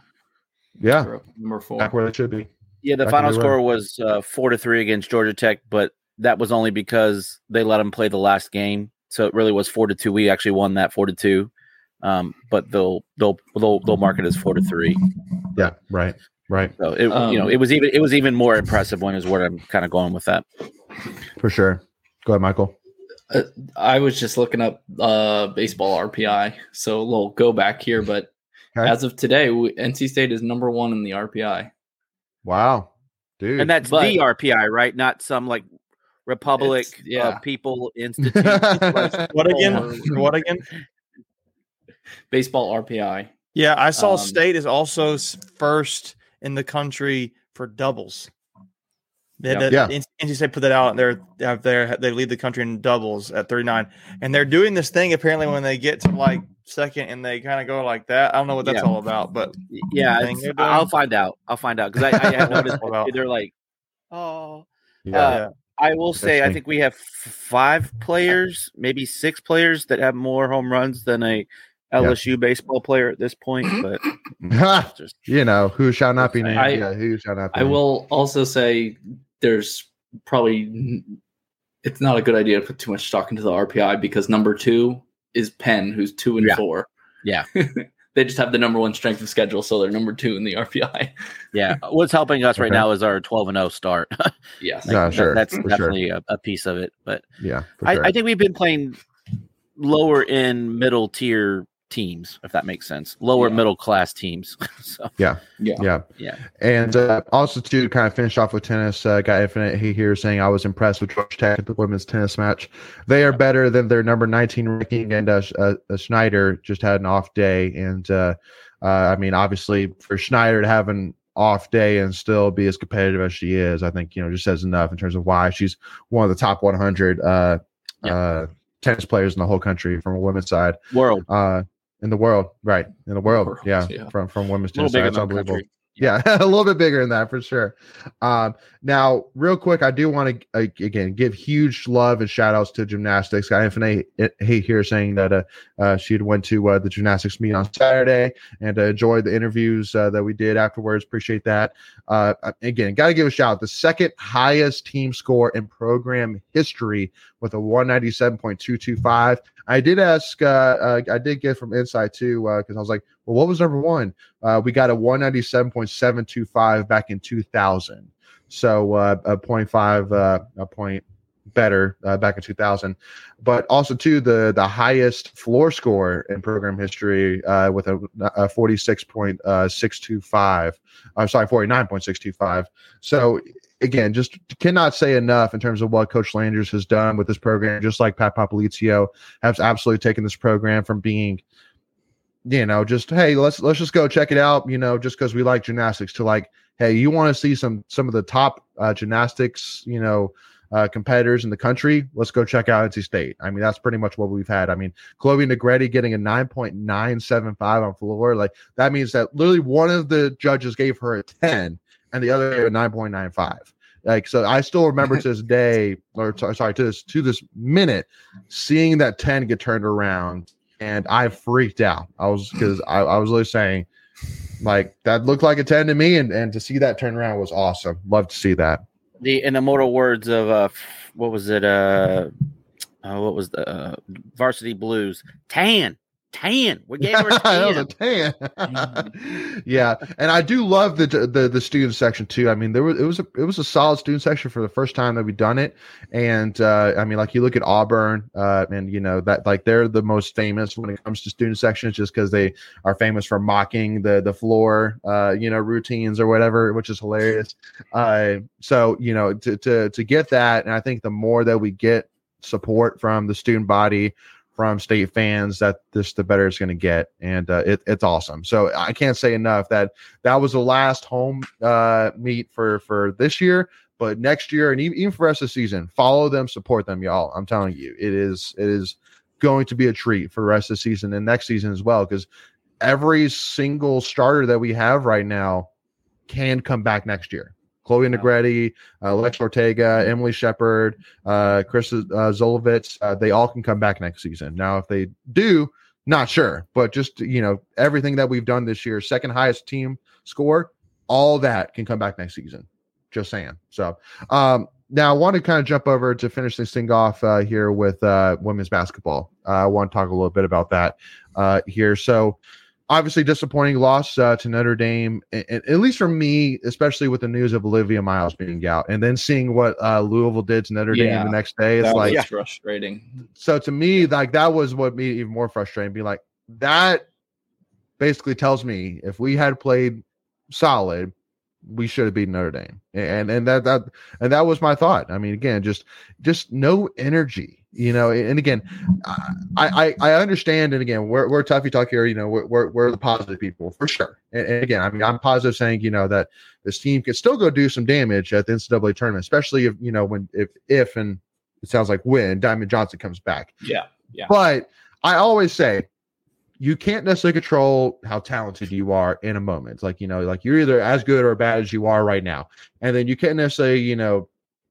S1: Yeah,
S5: Number four.
S1: back where they should be.
S3: Yeah, the
S1: Back
S3: final score was uh, four to three against Georgia Tech, but that was only because they let them play the last game. So it really was four to two. We actually won that four to two, um, but they'll they'll they'll they'll mark it as four to three.
S1: Yeah, right, right,
S3: So it
S5: Um,
S3: you know it was even it was even more impressive when is where I'm kind of going with that.
S1: for sure. Go ahead, Michael.
S5: Uh, I was just looking up uh, baseball RPI, so a little go back here. But
S1: Okay.
S5: as of today, w- NC State is number one in the RPI.
S1: Wow, dude.
S3: And that's
S5: But-
S3: the RPI, right? Not some like Republic
S5: yeah.
S3: uh, People *laughs* Institute.
S4: What again? What again? *laughs*
S5: Baseball RPI.
S4: Yeah, I saw
S5: Um,
S4: State is also first in the country for doubles. They,
S5: Yeah.
S4: that-
S1: Yeah.
S4: NC NC State put that out. They're have their they lead the country in doubles at 39, and they're doing this thing apparently when they get to like second and they kind of go like that. I don't know what that's
S3: Yeah.
S4: all about, but
S3: yeah,
S4: thing
S3: it's-
S4: they're doing.
S3: I'll find out. I'll find out because *laughs* I, I have noticed
S4: All
S3: they're like, oh.
S1: yeah,
S3: uh, I will say, I think we have five players, maybe six players that have more home runs than a LSU baseball player at this point. Mm-hmm. But mm-hmm. *laughs* just
S1: you know who shall not be named?
S5: I-
S1: yeah, who shall not be?
S5: I
S1: named.
S5: will also say there's probably it's not a good idea to put too much stock into the RPI because number two is Penn, who's two and
S3: Yeah.
S5: four.
S3: Yeah. *laughs*
S5: they just have the number one strength of schedule, so they're number two in the *laughs* RPI.
S3: yeah, what's helping us right
S1: Okay.
S3: now is our twelve and zero start. *laughs*
S5: Yes.
S1: Yeah,
S3: That-
S1: sure,
S3: that's
S1: for sure.
S3: definitely a, a piece of it. But
S1: Yeah, for
S3: I,
S1: sure.
S3: I think we've been playing lower in middle tier teams, if that makes sense. Lower
S5: Yeah.
S3: middle class teams. *laughs* so
S5: Yeah.
S1: yeah.
S3: Yeah.
S1: And uh, also to kind of finish off with tennis, uh, got infinite he here saying I was impressed with Georgia Tech at the women's tennis match. They are better than their number 19 ranking, and uh, uh, uh, Shnaider just had an off day. And uh, uh, I mean, obviously, for Shnaider to have an off day and still be as competitive as she is, I think you know just says enough in terms of why she's one of the top 100 uh,
S3: Yeah.
S1: uh, tennis players in the whole country from a women's side.
S3: world.
S1: Uh, in the world, right? In the world,
S5: World,
S1: yeah,
S5: yeah.
S1: From from women's tennis, it's unbelievable.
S3: country.
S1: Yeah, *laughs* a little bit bigger than that for sure. Um, now, real quick, I do want to uh, again give huge love and shout outs to gymnastics. Got Infinite Hate here saying that uh, uh, she had went to uh, the gymnastics meet on Saturday and uh, enjoyed the interviews uh, that we did afterwards. Appreciate that. Uh, again, got to give a shout out. The second highest team score in program history with a 197.225. I did ask, uh, uh, I did get from Inside too, because I was like, well, what was number one? Uh, we got a 197.725 back in 2000. So uh, a 0.5, uh, a point better uh, back in 2000. But also, too, the, the highest floor score in program history uh, with a, a 46.625. I'm sorry, 49.625. So again, just cannot say enough in terms of what Coach Landrus has done with this program. Just like Pat Popolizio has absolutely taken this program from being you know, just hey, let's let's just go check it out, you know, just because we like gymnastics. To like, hey, you want to see some some of the top uh, gymnastics, you know, uh, competitors in the country? Let's go check out NC State. I mean, that's pretty much what we've had. I mean, Chloe Negrete getting a nine point nine seven five on floor, like that means that literally one of the judges gave her a ten, and the other gave nine five. Like so, I still remember to this day, or t- sorry, to this to this minute, seeing that ten get turned around, and I freaked out. I was because I, I was literally saying, like that looked like a ten to me, and and to see that turn around was awesome. Love to see that.
S3: The in the mortal words of uh, what was it? Uh, uh what was the uh, Varsity Blues? Tan, tan. We gave her a *laughs*
S1: that was a
S3: tan.
S1: tan. *laughs* yeah, and I do love the the the student section too. I mean, there was it was a it was a solid student section for the first time that we've done it, and uh, I mean, like you look at Auburn, uh, and you know that like they're the most famous when it comes to student sections, just because they are famous for mocking the the floor, uh, you know, routines or whatever, which is hilarious. Uh, so you know, to to to get that, and I think the more that we get support from the student body from state fans that this the better it's going to get and uh, it, it's awesome. So i can't say enough that that was the last home uh, meet for for this year but next year and even, even for of the season follow them support them y'all. I'm telling you it is it is going to be a treat for the rest of the season and next season as well because every single starter that we have right now can come back next year Chloe Negrete, uh, Lex Ortega, Emily Shepard, uh, Chris uh, Zolovitz, uh, they all can come back next season. Now, if they do, not sure, but just you know everything that we've done this year, second highest team score, all that can come back next season. Just saying. So um, now I want to kind of jump over to finish this thing off uh, here with uh, women's basketball. Uh, I want to talk a little bit about that uh, here. So obviously disappointing loss uh, to Notre Dame, and, and at least for me, especially with the news of Olivia Miles being out, and then seeing what uh, Louisville did to Notre
S5: Yeah.
S1: Dame the next day. It's like
S5: frustrating.
S1: so to me, like that was what made it even more frustrating. Be like that basically tells me if we had played solid, we should have beaten Notre Dame. And and that that and that was my thought. I mean, again, just just no energy, you know. And again, I I, I understand. And again, we're we're Tuffy Talk here. You know, we're we're, the positive people for sure. And, and again, I mean, I'm positive saying you know that this team can still go do some damage at the NCAA tournament, especially if you know when if if and it sounds like when Diamond Johnson comes back.
S5: Yeah. Yeah.
S1: But I always say you can't necessarily control how talented you are in a moment. Like, you know, like you're either as good or bad as you are right now. And then you can't necessarily, you know,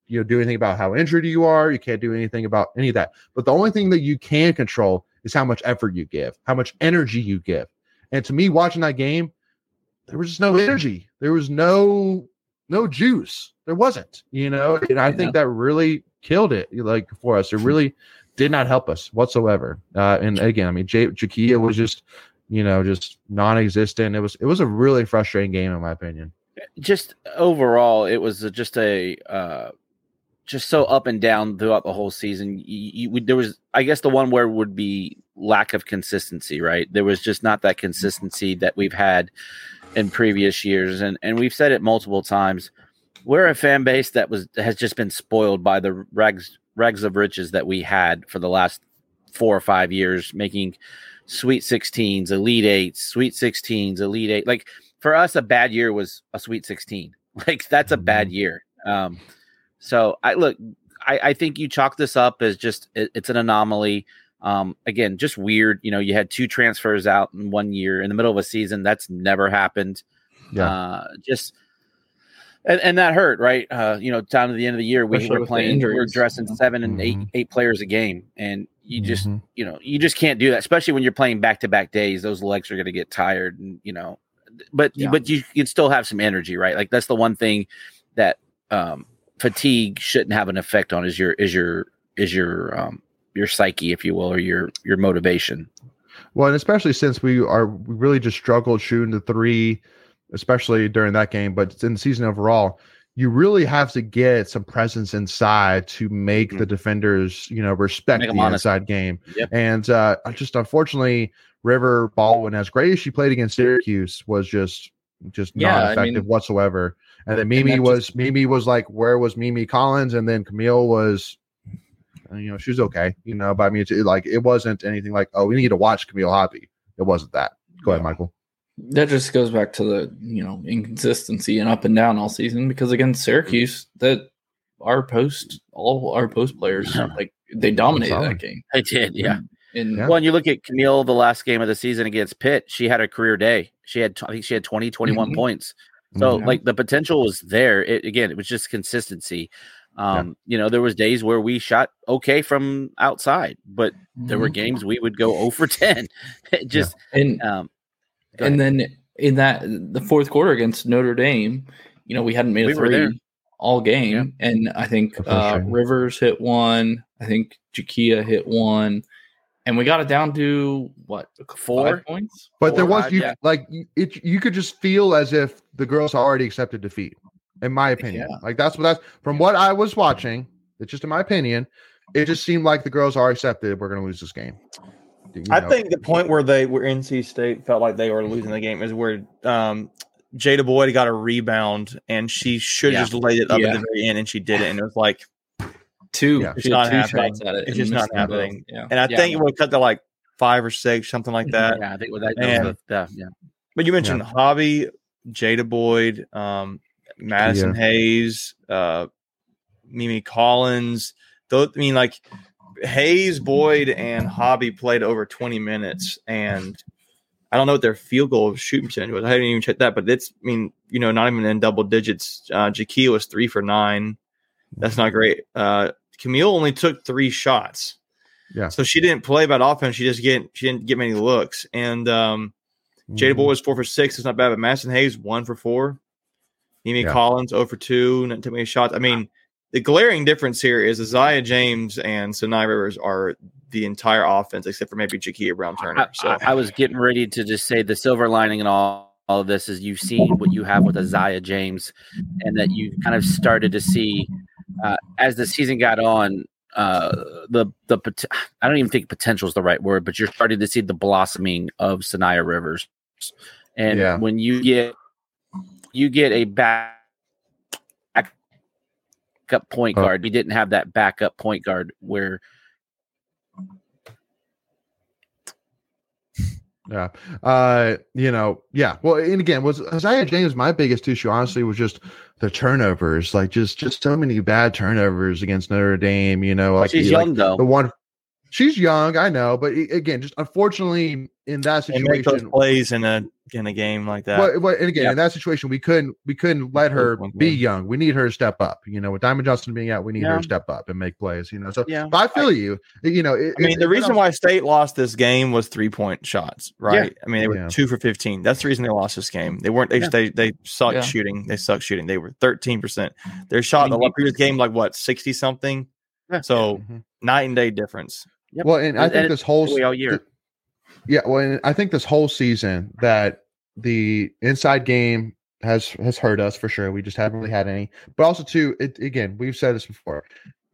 S1: you know, do anything about how injured you are. You can't do anything about any of that. But the only thing that you can control is how much effort you give, how much energy you give. And to me, watching that game, there was just no energy. There was no no juice. There wasn't, you know, and I think that really killed it like for us. It *laughs* really did not help us whatsoever. Uh, and again, I mean, J- Jakia was just, you know, just non-existent. It was it was a really frustrating game in my opinion.
S3: just overall, it was just a uh, just so up and down throughout the whole season. You, you, there was, I guess, the one where would be lack of consistency. Right, there was just not that consistency that we've had in previous years, and and we've said it multiple times. We're a fan base that was has just been spoiled by the rags rags of riches that we had for the last four or five years, making Sweet 16s, Elite Eights, Sweet 16s, Elite Eight. Like for us, a bad year was a Sweet 16. *laughs* Like that's a bad year. Um, so I look, I, I think you chalk this up as just it, it's an anomaly. Um, again, just weird. You know, you had two transfers out in one year in the middle of a season. That's never happened.
S1: Yeah.
S3: Uh, just and, and that hurt, right? Uh, you know, down to the end of the year, we
S5: Especially
S3: were playing, we we're
S5: injuries,
S3: dressing seven and eight
S1: Mhm.
S3: eight players a game, and you just
S1: Mhm.
S3: you know you just can't do that, especially when you're playing back to back days. Those legs are going to get tired, and you know, but
S5: Yeah.
S3: but you can still have some energy, right? Like that's the one thing that um, fatigue shouldn't have an effect on is your is your is your um, your psyche, if you will, or your your motivation.
S1: Well, and especially since we are we really just struggled shooting the three, especially during that game, but in the season overall, you really have to get some presence inside to make the defenders, you know, respect the
S3: honest.
S1: inside game.
S3: Yep.
S1: And uh, just unfortunately, River Baldwin, as great as she played against Syracuse, was just just
S5: Yeah,
S1: not
S5: I
S1: effective
S5: mean-
S1: whatsoever. And then Mimi
S5: that
S1: was
S5: just-
S1: Mimi was like, where was Mimi Collins? And then Camille was, you know, she was okay, you know, but I mean, it's, it, like it wasn't anything like, oh, we need to watch Camille Hobby. It wasn't that. Go ahead, Michael.
S5: That just goes back to the you know inconsistency and up and down all season because against Syracuse that our post all our post players
S3: Yeah.
S5: like they dominated that game.
S3: I did, yeah.
S5: And
S1: Yeah.
S3: Well, and you look at Camille, the last game of the season against Pitt, she had a career day. She had, I think she had 20, 21
S5: Mhm.
S3: points. So,
S5: Mhm.
S3: like, the potential was there. It, again, it was just consistency. Um, You know, there was days where we shot okay from outside, but there were
S5: Mhm.
S3: games we would go *laughs* 0 for 10. It just,
S5: and
S3: um, go
S5: and then in that the fourth quarter against Notre Dame, you know, we hadn't made a
S3: We were there.
S5: three all game, and I think uh,
S1: frustrating.
S5: Rivers hit one. I think Jakia hit one, and we got it down to what
S3: Four?
S5: five points.
S1: But there was
S3: five,
S1: you
S3: yeah.
S1: like you- it. You could just feel as if the girls already accepted defeat. In my opinion,
S5: Yeah.
S1: like that's what that's from what I was watching. It's just in my opinion. It just seemed like the girls are accepted. We're going to lose this game. You
S4: I think the point where they where NC State felt like they were losing the game is where um, Jada Boyd got a rebound and she should
S3: Yeah.
S4: just laid it up
S5: Yeah.
S4: at the very end and she did it and it was like
S5: Two,
S1: Yeah.
S5: she
S4: It's not
S5: two
S4: happening.
S5: shots at it.
S4: It's just not
S5: missed them both.
S4: happening.
S5: Yeah,
S4: and I
S3: Yeah.
S4: think it would cut to like five or six something like that.
S3: yeah, I think that, that
S4: And-
S3: was the, the, yeah.
S4: But you mentioned Hobby, Jada Boyd, um, Madison Hayes, uh, Mimi Collins. Those, I mean, like Hayes, Boyd, and Hobby played over 20 minutes, and I don't know what their field goal shooting percentage was. I haven't even checked that, but it's, I mean, you know, not even in double digits. Uh, Jakia was three for nine. That's not great. Uh, Camille only took three shots.
S1: Yeah.
S4: So she didn't play bad offense. She just get she didn't get many looks. And um, Jada
S1: Mhm.
S4: Boyd was four for six. It's not bad, but Madison Hayes one for four. Mimi
S1: Yeah.
S4: Collins 0 for two, not too many shots. I mean, the glaring difference here is Aziaha James and Saniya Rivers are the entire offense except for maybe Jakia Brown Turner.
S3: I,
S4: So
S3: I, I was getting ready to just say the silver lining and all, all of this is you've seen what you have with Aziaha James, and that you kind of started to see uh, as the season got on. Uh, the the I don't even think potential is the right word, but you're starting to see the blossoming of Saniya Rivers, and
S1: Yeah.
S3: when you get you get a back backup point
S1: Oh.
S3: guard, we didn't have that backup point guard where
S1: Yeah. Uh, you know, yeah. Well, and again, was Aziaha James my biggest issue, honestly, was just the turnovers. Like just just so many bad turnovers against Notre Dame, you know, like like
S3: young though.
S1: the one she's young, I know, but again, just unfortunately in that
S4: they make those
S1: situation
S4: plays in a in a game like that.
S1: well, well, and again,
S3: Yeah.
S1: in that situation, we couldn't we couldn't let her be young. We need her to step up. You know, with Diamond Johnson being out, we need her to step up and make plays. You know, so
S3: Yeah.
S1: but I feel you. You know, it,
S4: I mean,
S1: it-
S4: the
S1: it-
S4: reason why State lost this game was three point shots, right? I mean, they were
S1: Yeah.
S4: two for fifteen. That's the reason they lost this game. They weren't. They
S3: Yeah.
S4: they they sucked
S5: Yeah.
S4: shooting. They sucked shooting. They were thirteen percent. Their shot
S3: I mean,
S4: the previous game like what sixty something.
S3: Yeah.
S4: So
S1: Mhm.
S4: night and day difference.
S3: Yep.
S1: Well, and I
S3: And-
S1: think
S3: and
S1: this whole
S3: all year.
S1: Yeah, well, and I think this whole season that the inside game has has hurt us for sure. We just haven't really had any. But also too, it, again, we've said this before.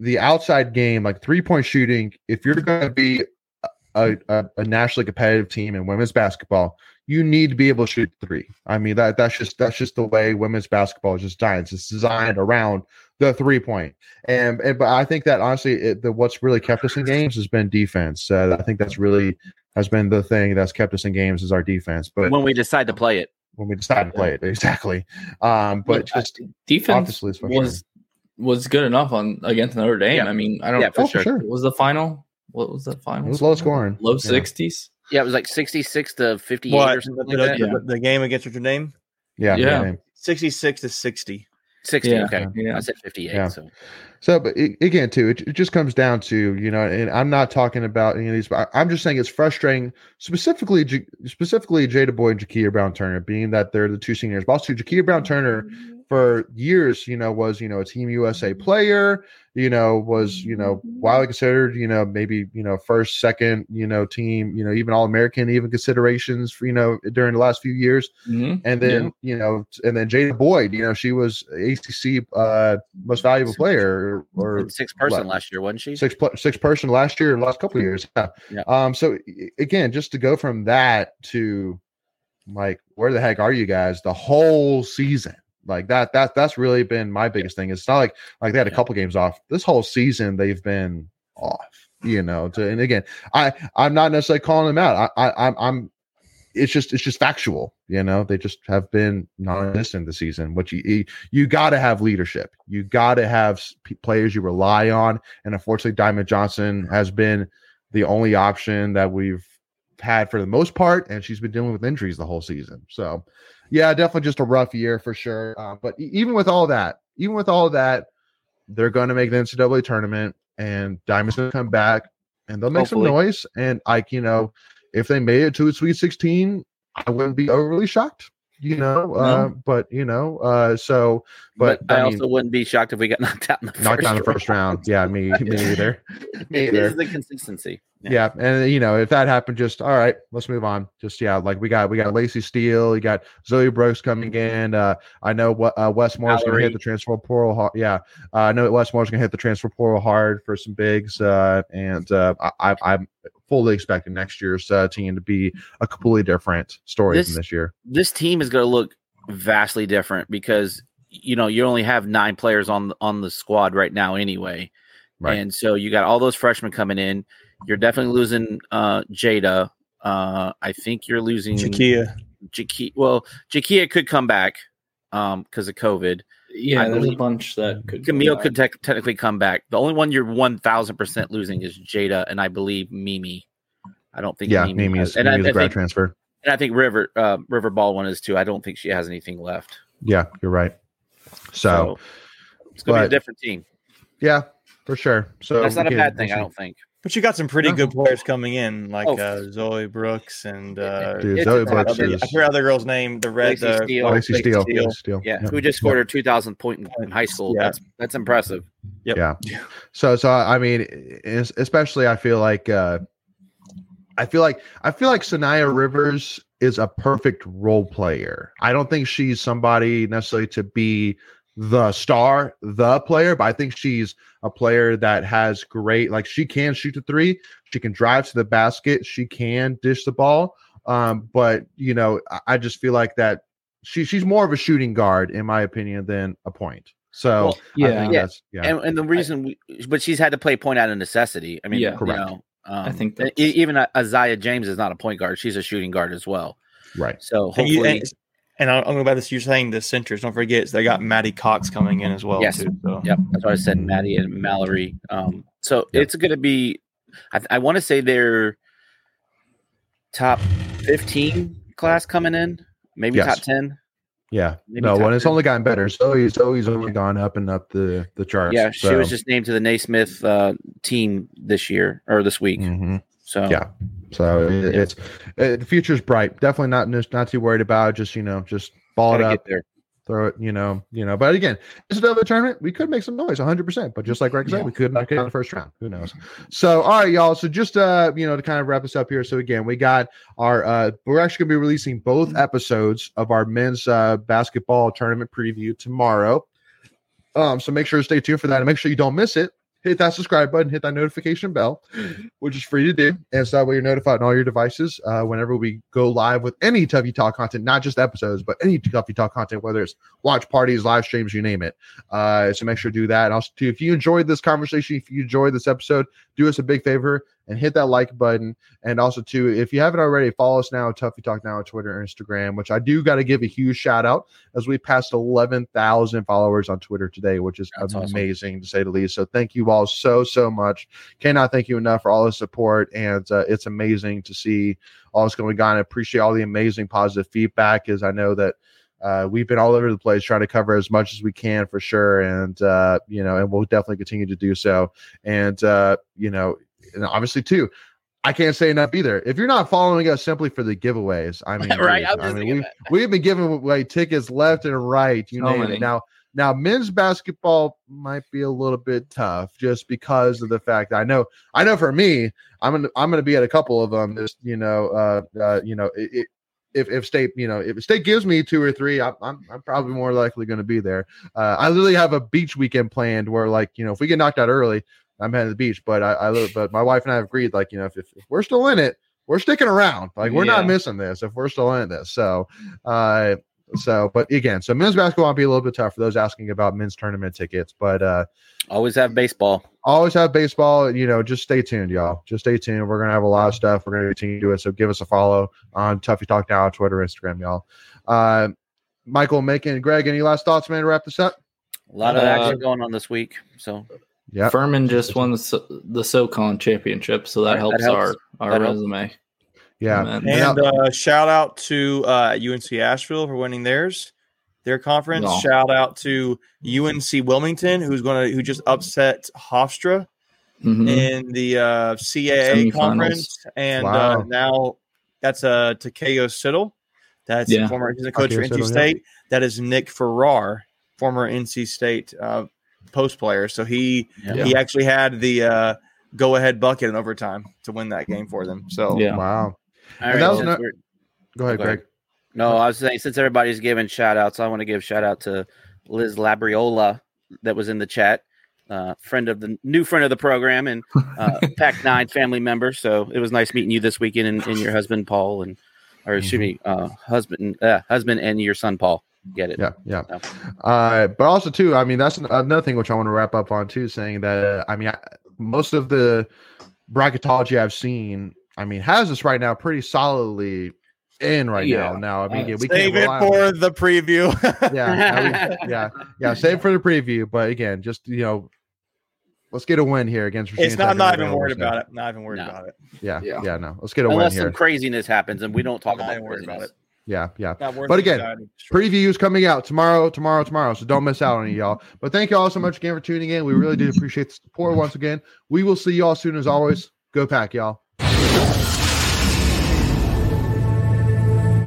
S1: The outside game, like three point shooting, if you're going to be a, a, a nationally competitive team in women's basketball, you need to be able to shoot three. I mean that that's just that's just the way women's basketball is just designed. It's designed around the three point. And, and but I think that honestly, it, the, what's really kept us in games has been defense. Uh, I think that's really has been the thing that's kept us in games is our defense. But
S3: when we decide to play it.
S1: when we decide to play it, exactly. Um, but
S5: Yeah,
S1: just
S5: defense
S1: obviously, it's frustrating.
S5: was was good enough on against Notre Dame.
S3: Yeah.
S5: I mean, I don't.
S3: Yeah, for
S1: oh,
S3: sure.
S1: for sure.
S5: What was the final? What was the final?
S1: It was low scoring.
S5: Low sixties.
S3: Yeah, it was like 66 to 58
S4: What
S3: or something
S4: the,
S3: that.
S4: the-
S5: Yeah.
S4: the game against Notre Dame?
S1: Yeah,
S5: Yeah.
S1: yeah.
S4: Sixty six to sixty.
S3: 60.
S5: Yeah,
S3: okay.
S5: yeah.
S3: I said 58.
S1: Yeah.
S3: So
S1: So, but it, again, too, it, it just comes down to you know, and I'm not talking about any of these, but I, I'm just saying it's frustrating, specifically, J- specifically Jada boy and Jakia Brown Turner, being that they're the two seniors. But also, Jakia Brown Turner for years, you know, was you know a Team USA player, you know, was you know widely considered, you know, maybe you know first, second, you know, team, you know, even All American, even considerations for you know during the last few years.
S5: Mhm.
S1: And then, you know, and then Jada Boyd, you know, she was ACC uh, most valuable player or, or
S3: six person last year, wasn't she?
S1: six six person last year, last couple of years. Yeah.
S3: Yeah.
S1: Um. So again, just to go from that to like, where the heck are you guys? The whole season, like that. That that's really been my biggest thing. It's not like like they had a couple games off. This whole season, they've been off. You know. To, and again, I I'm not necessarily calling them out. I, I I'm I'm it's just it's just factual. You know, they just have been non-existent this season. Which you you, got to have leadership. You got to have players you rely on. And unfortunately, Diamond Johnson has been the only option that we've had for the most part, and she's been dealing with injuries the whole season. So, yeah, definitely just a rough year for sure. Uh, but even with all that, even with all that, they're going to make the NCAA tournament, and Diamond's going to come back, and they'll make
S5: Hopefully.
S1: some noise. And like you know, if they made it to a Sweet 16, I wouldn't be overly shocked. You know, uh, but you know, uh, so
S3: But,
S1: but,
S3: I,
S1: I mean,
S3: also wouldn't be shocked if we got *laughs* knocked out in the
S1: knocked
S3: first
S1: down the
S3: round.
S1: first round. Yeah, me, me either. *laughs* Me
S3: It
S1: either.
S3: is the consistency.
S1: Yeah. and you know, if that happened, just all right, let's move on. Just yeah, like we got we got Laci Steele, you got Zoe Brooks coming in. Uh, I know what uh, Wes Moore's going to hit the transfer portal. Hard. Yeah, uh, I know Wes Moore's going to hit the transfer portal hard for some bigs, uh, and uh, I, I, I'm fully expecting next year's uh, team to be a completely different story
S3: This-
S1: than this year.
S3: This team is going to look vastly different because you know you only have nine players on on the squad right now anyway,
S1: Right.
S3: and so you got all those freshmen coming in. You're definitely losing uh, Jada. Uh, I think you're losing
S4: Shakia.
S3: Jakia. Well, Jakia could come back um because of COVID.
S5: Yeah,
S3: I
S5: there's a bunch that could.
S3: Camille could
S5: back.
S3: tec- technically come back. The only one you're one thousand percent losing is Jada, and I believe Mimi. I don't think
S1: Yeah,
S3: Mimi,
S1: Mimi is,
S3: and I,
S1: Mimi is
S3: I
S1: a grad
S3: think,
S1: transfer.
S3: and I think River uh, River Baldwin is too. I don't think she has anything left.
S1: Yeah, you're right. So,
S3: it's gonna be a different team.
S1: yeah, for sure. So
S3: That's not a bad thing. I don't think.
S4: But you got some pretty
S1: No.
S4: good players coming in, like
S3: Oh.
S4: uh, Zoe Brooks and uh,
S1: Dude, Zoe Brooks
S3: other-
S1: is
S4: I forgot the girl's name. The red. Laci
S3: Steele.
S1: Laci
S3: Laci
S1: Steele.
S3: Steele.
S1: Laci Steele.
S3: Yeah,
S1: Yep.
S3: who just scored her two thousand point in, in high school.
S4: Yeah.
S3: That's that's impressive.
S4: Yep.
S1: Yeah. So so I mean, especially I feel like uh I feel like I feel like Saniya Rivers is a perfect role player. I don't think she's somebody necessarily to be the star, the player, but I think she's a player that has great like she can shoot the three, she can drive to the basket, she can dish the ball. Um, but you know, I, I just feel like that she she's more of a shooting guard in my opinion than a point. So
S3: Well,
S5: Yeah,
S1: think
S3: Yeah.
S1: yeah.
S3: And, and the reason, we, but she's had to play point out of necessity. I mean,
S5: Yeah.
S3: you
S1: Correct.
S3: know, um,
S5: I think that's-
S3: even uh, Aziaha James is not a point guard; she's a shooting guard as well.
S1: right.
S3: So
S4: and, you,
S3: hopefully,
S4: and, and I'm going about this. You're saying the centers. Don't forget, they got Maddie Cox coming in as well.
S3: Yes.
S4: Too, so.
S3: Yep, that's what I said, Maddie and Mallory. Um, so
S1: Yep.
S3: it's going to be, I, I want to say they're top fifteen class coming in, maybe
S1: Yes.
S3: top ten.
S1: Yeah.
S3: Maybe
S1: no,
S3: top
S1: when it's
S3: ten.
S1: only gotten better. So Zoe's only gone up and up the the charts.
S3: Yeah, she
S1: so.
S3: was just named to the Naismith uh, team this year or this week.
S1: Mhm.
S3: So
S1: Yeah. So it, it's it, the future's bright. Definitely not not too worried about. it. Just you know, just ball it up,
S3: there.
S1: throw it. You know, you know. But again, it's another tournament. We could make some noise, 100. percent But just like Greg said,
S5: Yeah.
S1: we could knock it out in the first round. Who knows? So all right, y'all. So just uh, you know, to kind of wrap us up here. So again, we got our uh, we're actually gonna be releasing both episodes of our men's uh basketball tournament preview tomorrow. Um, so make sure to stay tuned for that and make sure you don't miss it. Hit that subscribe button, hit that notification bell, which is free to do. And so that way you're notified on all your devices uh, whenever we go live with any Tuffy Talk content, not just episodes, but any Tuffy Talk content, whether it's watch parties, live streams, you name it. Uh, so make sure to do that. And also, too, if you enjoyed this conversation, if you enjoyed this episode, do us a big favor and hit that like button. And also, too, if you haven't already, follow us now at Tuffy Talk Now on Twitter and Instagram, which I do got to give a huge shout out as we passed 11,000 followers on Twitter today, which is
S3: That's awesome.
S1: amazing to say the least. So thank you all so, so much. Cannot thank you enough for all the support. And uh, it's amazing to see all that's going on. I appreciate all the amazing positive feedback, as I know that. Uh, we've been all over the place trying to cover as much as we can for sure, and uh, you know, and we'll definitely continue to do so. And uh, you know, and obviously too, I can't say enough either. If you're not following us simply for the giveaways, I *laughs* mean,
S3: Right,
S1: geez,
S3: I was
S1: I
S3: just
S1: mean, we've, we've been giving away tickets left and right. You
S5: So
S1: name
S5: many.
S1: it. Now, now men's basketball might be a little bit tough just because of the fact that I know, I know for me, I'm gonna, I'm gonna be at a couple of them. Just you know, uh, uh you know, it, it, if if state, you know, if state gives me two or three, I'm I'm, I'm probably more likely going to be there. Uh, I literally have a beach weekend planned where, like, you know, if we get knocked out early, I'm heading to the beach. But I, I li- but my wife and I have agreed, like, you know, if, if, if we're still in it, we're sticking around. Like, we're not missing this if we're still in this. So, uh, So, but again, so men's basketball might be a little bit tough for those asking about men's tournament tickets, but uh,
S3: Always have baseball.
S1: always have baseball. You know, just stay tuned, y'all. Just stay tuned. We're gonna have a lot of stuff. We're gonna continue to do it. So give us a follow on Tuffy Talk now, Twitter, Instagram, y'all. Uh, Michael, Macon, Greg, any last thoughts, man? To wrap this up.
S3: A lot of
S5: Uh,
S3: action going on this week. So
S1: Yeah.
S5: Furman just won the So- the SoCon championship, so that
S3: That
S5: helps,
S3: helps.
S5: our our
S3: That helps.
S5: resume.
S1: Yeah.
S5: Amen.
S4: And uh, shout out to uh, UNC Asheville for winning theirs, their conference.
S5: No.
S4: Shout out to UNC Wilmington, who's going to who just upset Hofstra
S5: Mhm.
S4: in the uh, CAA conference, and
S1: Wow.
S4: uh, now that's uh, Takayo Siddle. That's
S5: Yeah.
S4: former he's a coach for
S1: Takayo
S4: NC
S1: Siddle, yeah.
S4: State. That is Nick Farrar, former NC State uh, post player. So he
S3: Yeah.
S4: he actually had the uh, go ahead bucket in overtime to win that game for them. So
S5: Yeah.
S1: Wow.
S3: all
S1: that was
S3: since
S1: not- Go ahead,
S3: Go ahead.
S1: Greg.
S3: No, I was saying since everybody's giving shout outs, I want to give shout out to Liz Labriola that was in the chat. Uh, friend of the new friend of the program and uh, *laughs* Pac Nine family member. So it was nice meeting you this weekend and, and your husband Paul and or excuse me, uh, husband uh, husband and your son Paul. Get it?
S1: Yeah, yeah.
S3: No.
S1: Uh, but also too, I mean, that's another thing which I want to wrap up on too, saying that uh, I mean, I, most of the bracketology I've seen, I mean, has us right now pretty solidly in right
S5: Yeah.
S1: now. Now, I mean,
S5: Uh,
S1: yeah, we
S4: save
S1: can't
S4: it
S1: rely on-
S4: for the preview. *laughs*
S1: yeah, I mean, yeah, yeah. Save for the preview, but again, just you know, let's get a win here against.
S4: it's not.
S1: Tech
S4: not even worried
S1: gonna
S4: about it. Not even worried
S3: No.
S4: about it.
S1: Yeah, yeah,
S5: Yeah.
S1: no, let's get a win. here.
S3: Unless some craziness happens and we don't talk
S4: I'm not
S3: about
S4: even worried about it.
S1: Yeah, yeah. But again, previews coming out tomorrow, tomorrow, tomorrow. So don't miss out on it, y'all. But thank you all so much again for tuning in. We really do appreciate the support once again. We will see y'all soon as always. Go pack, y'all.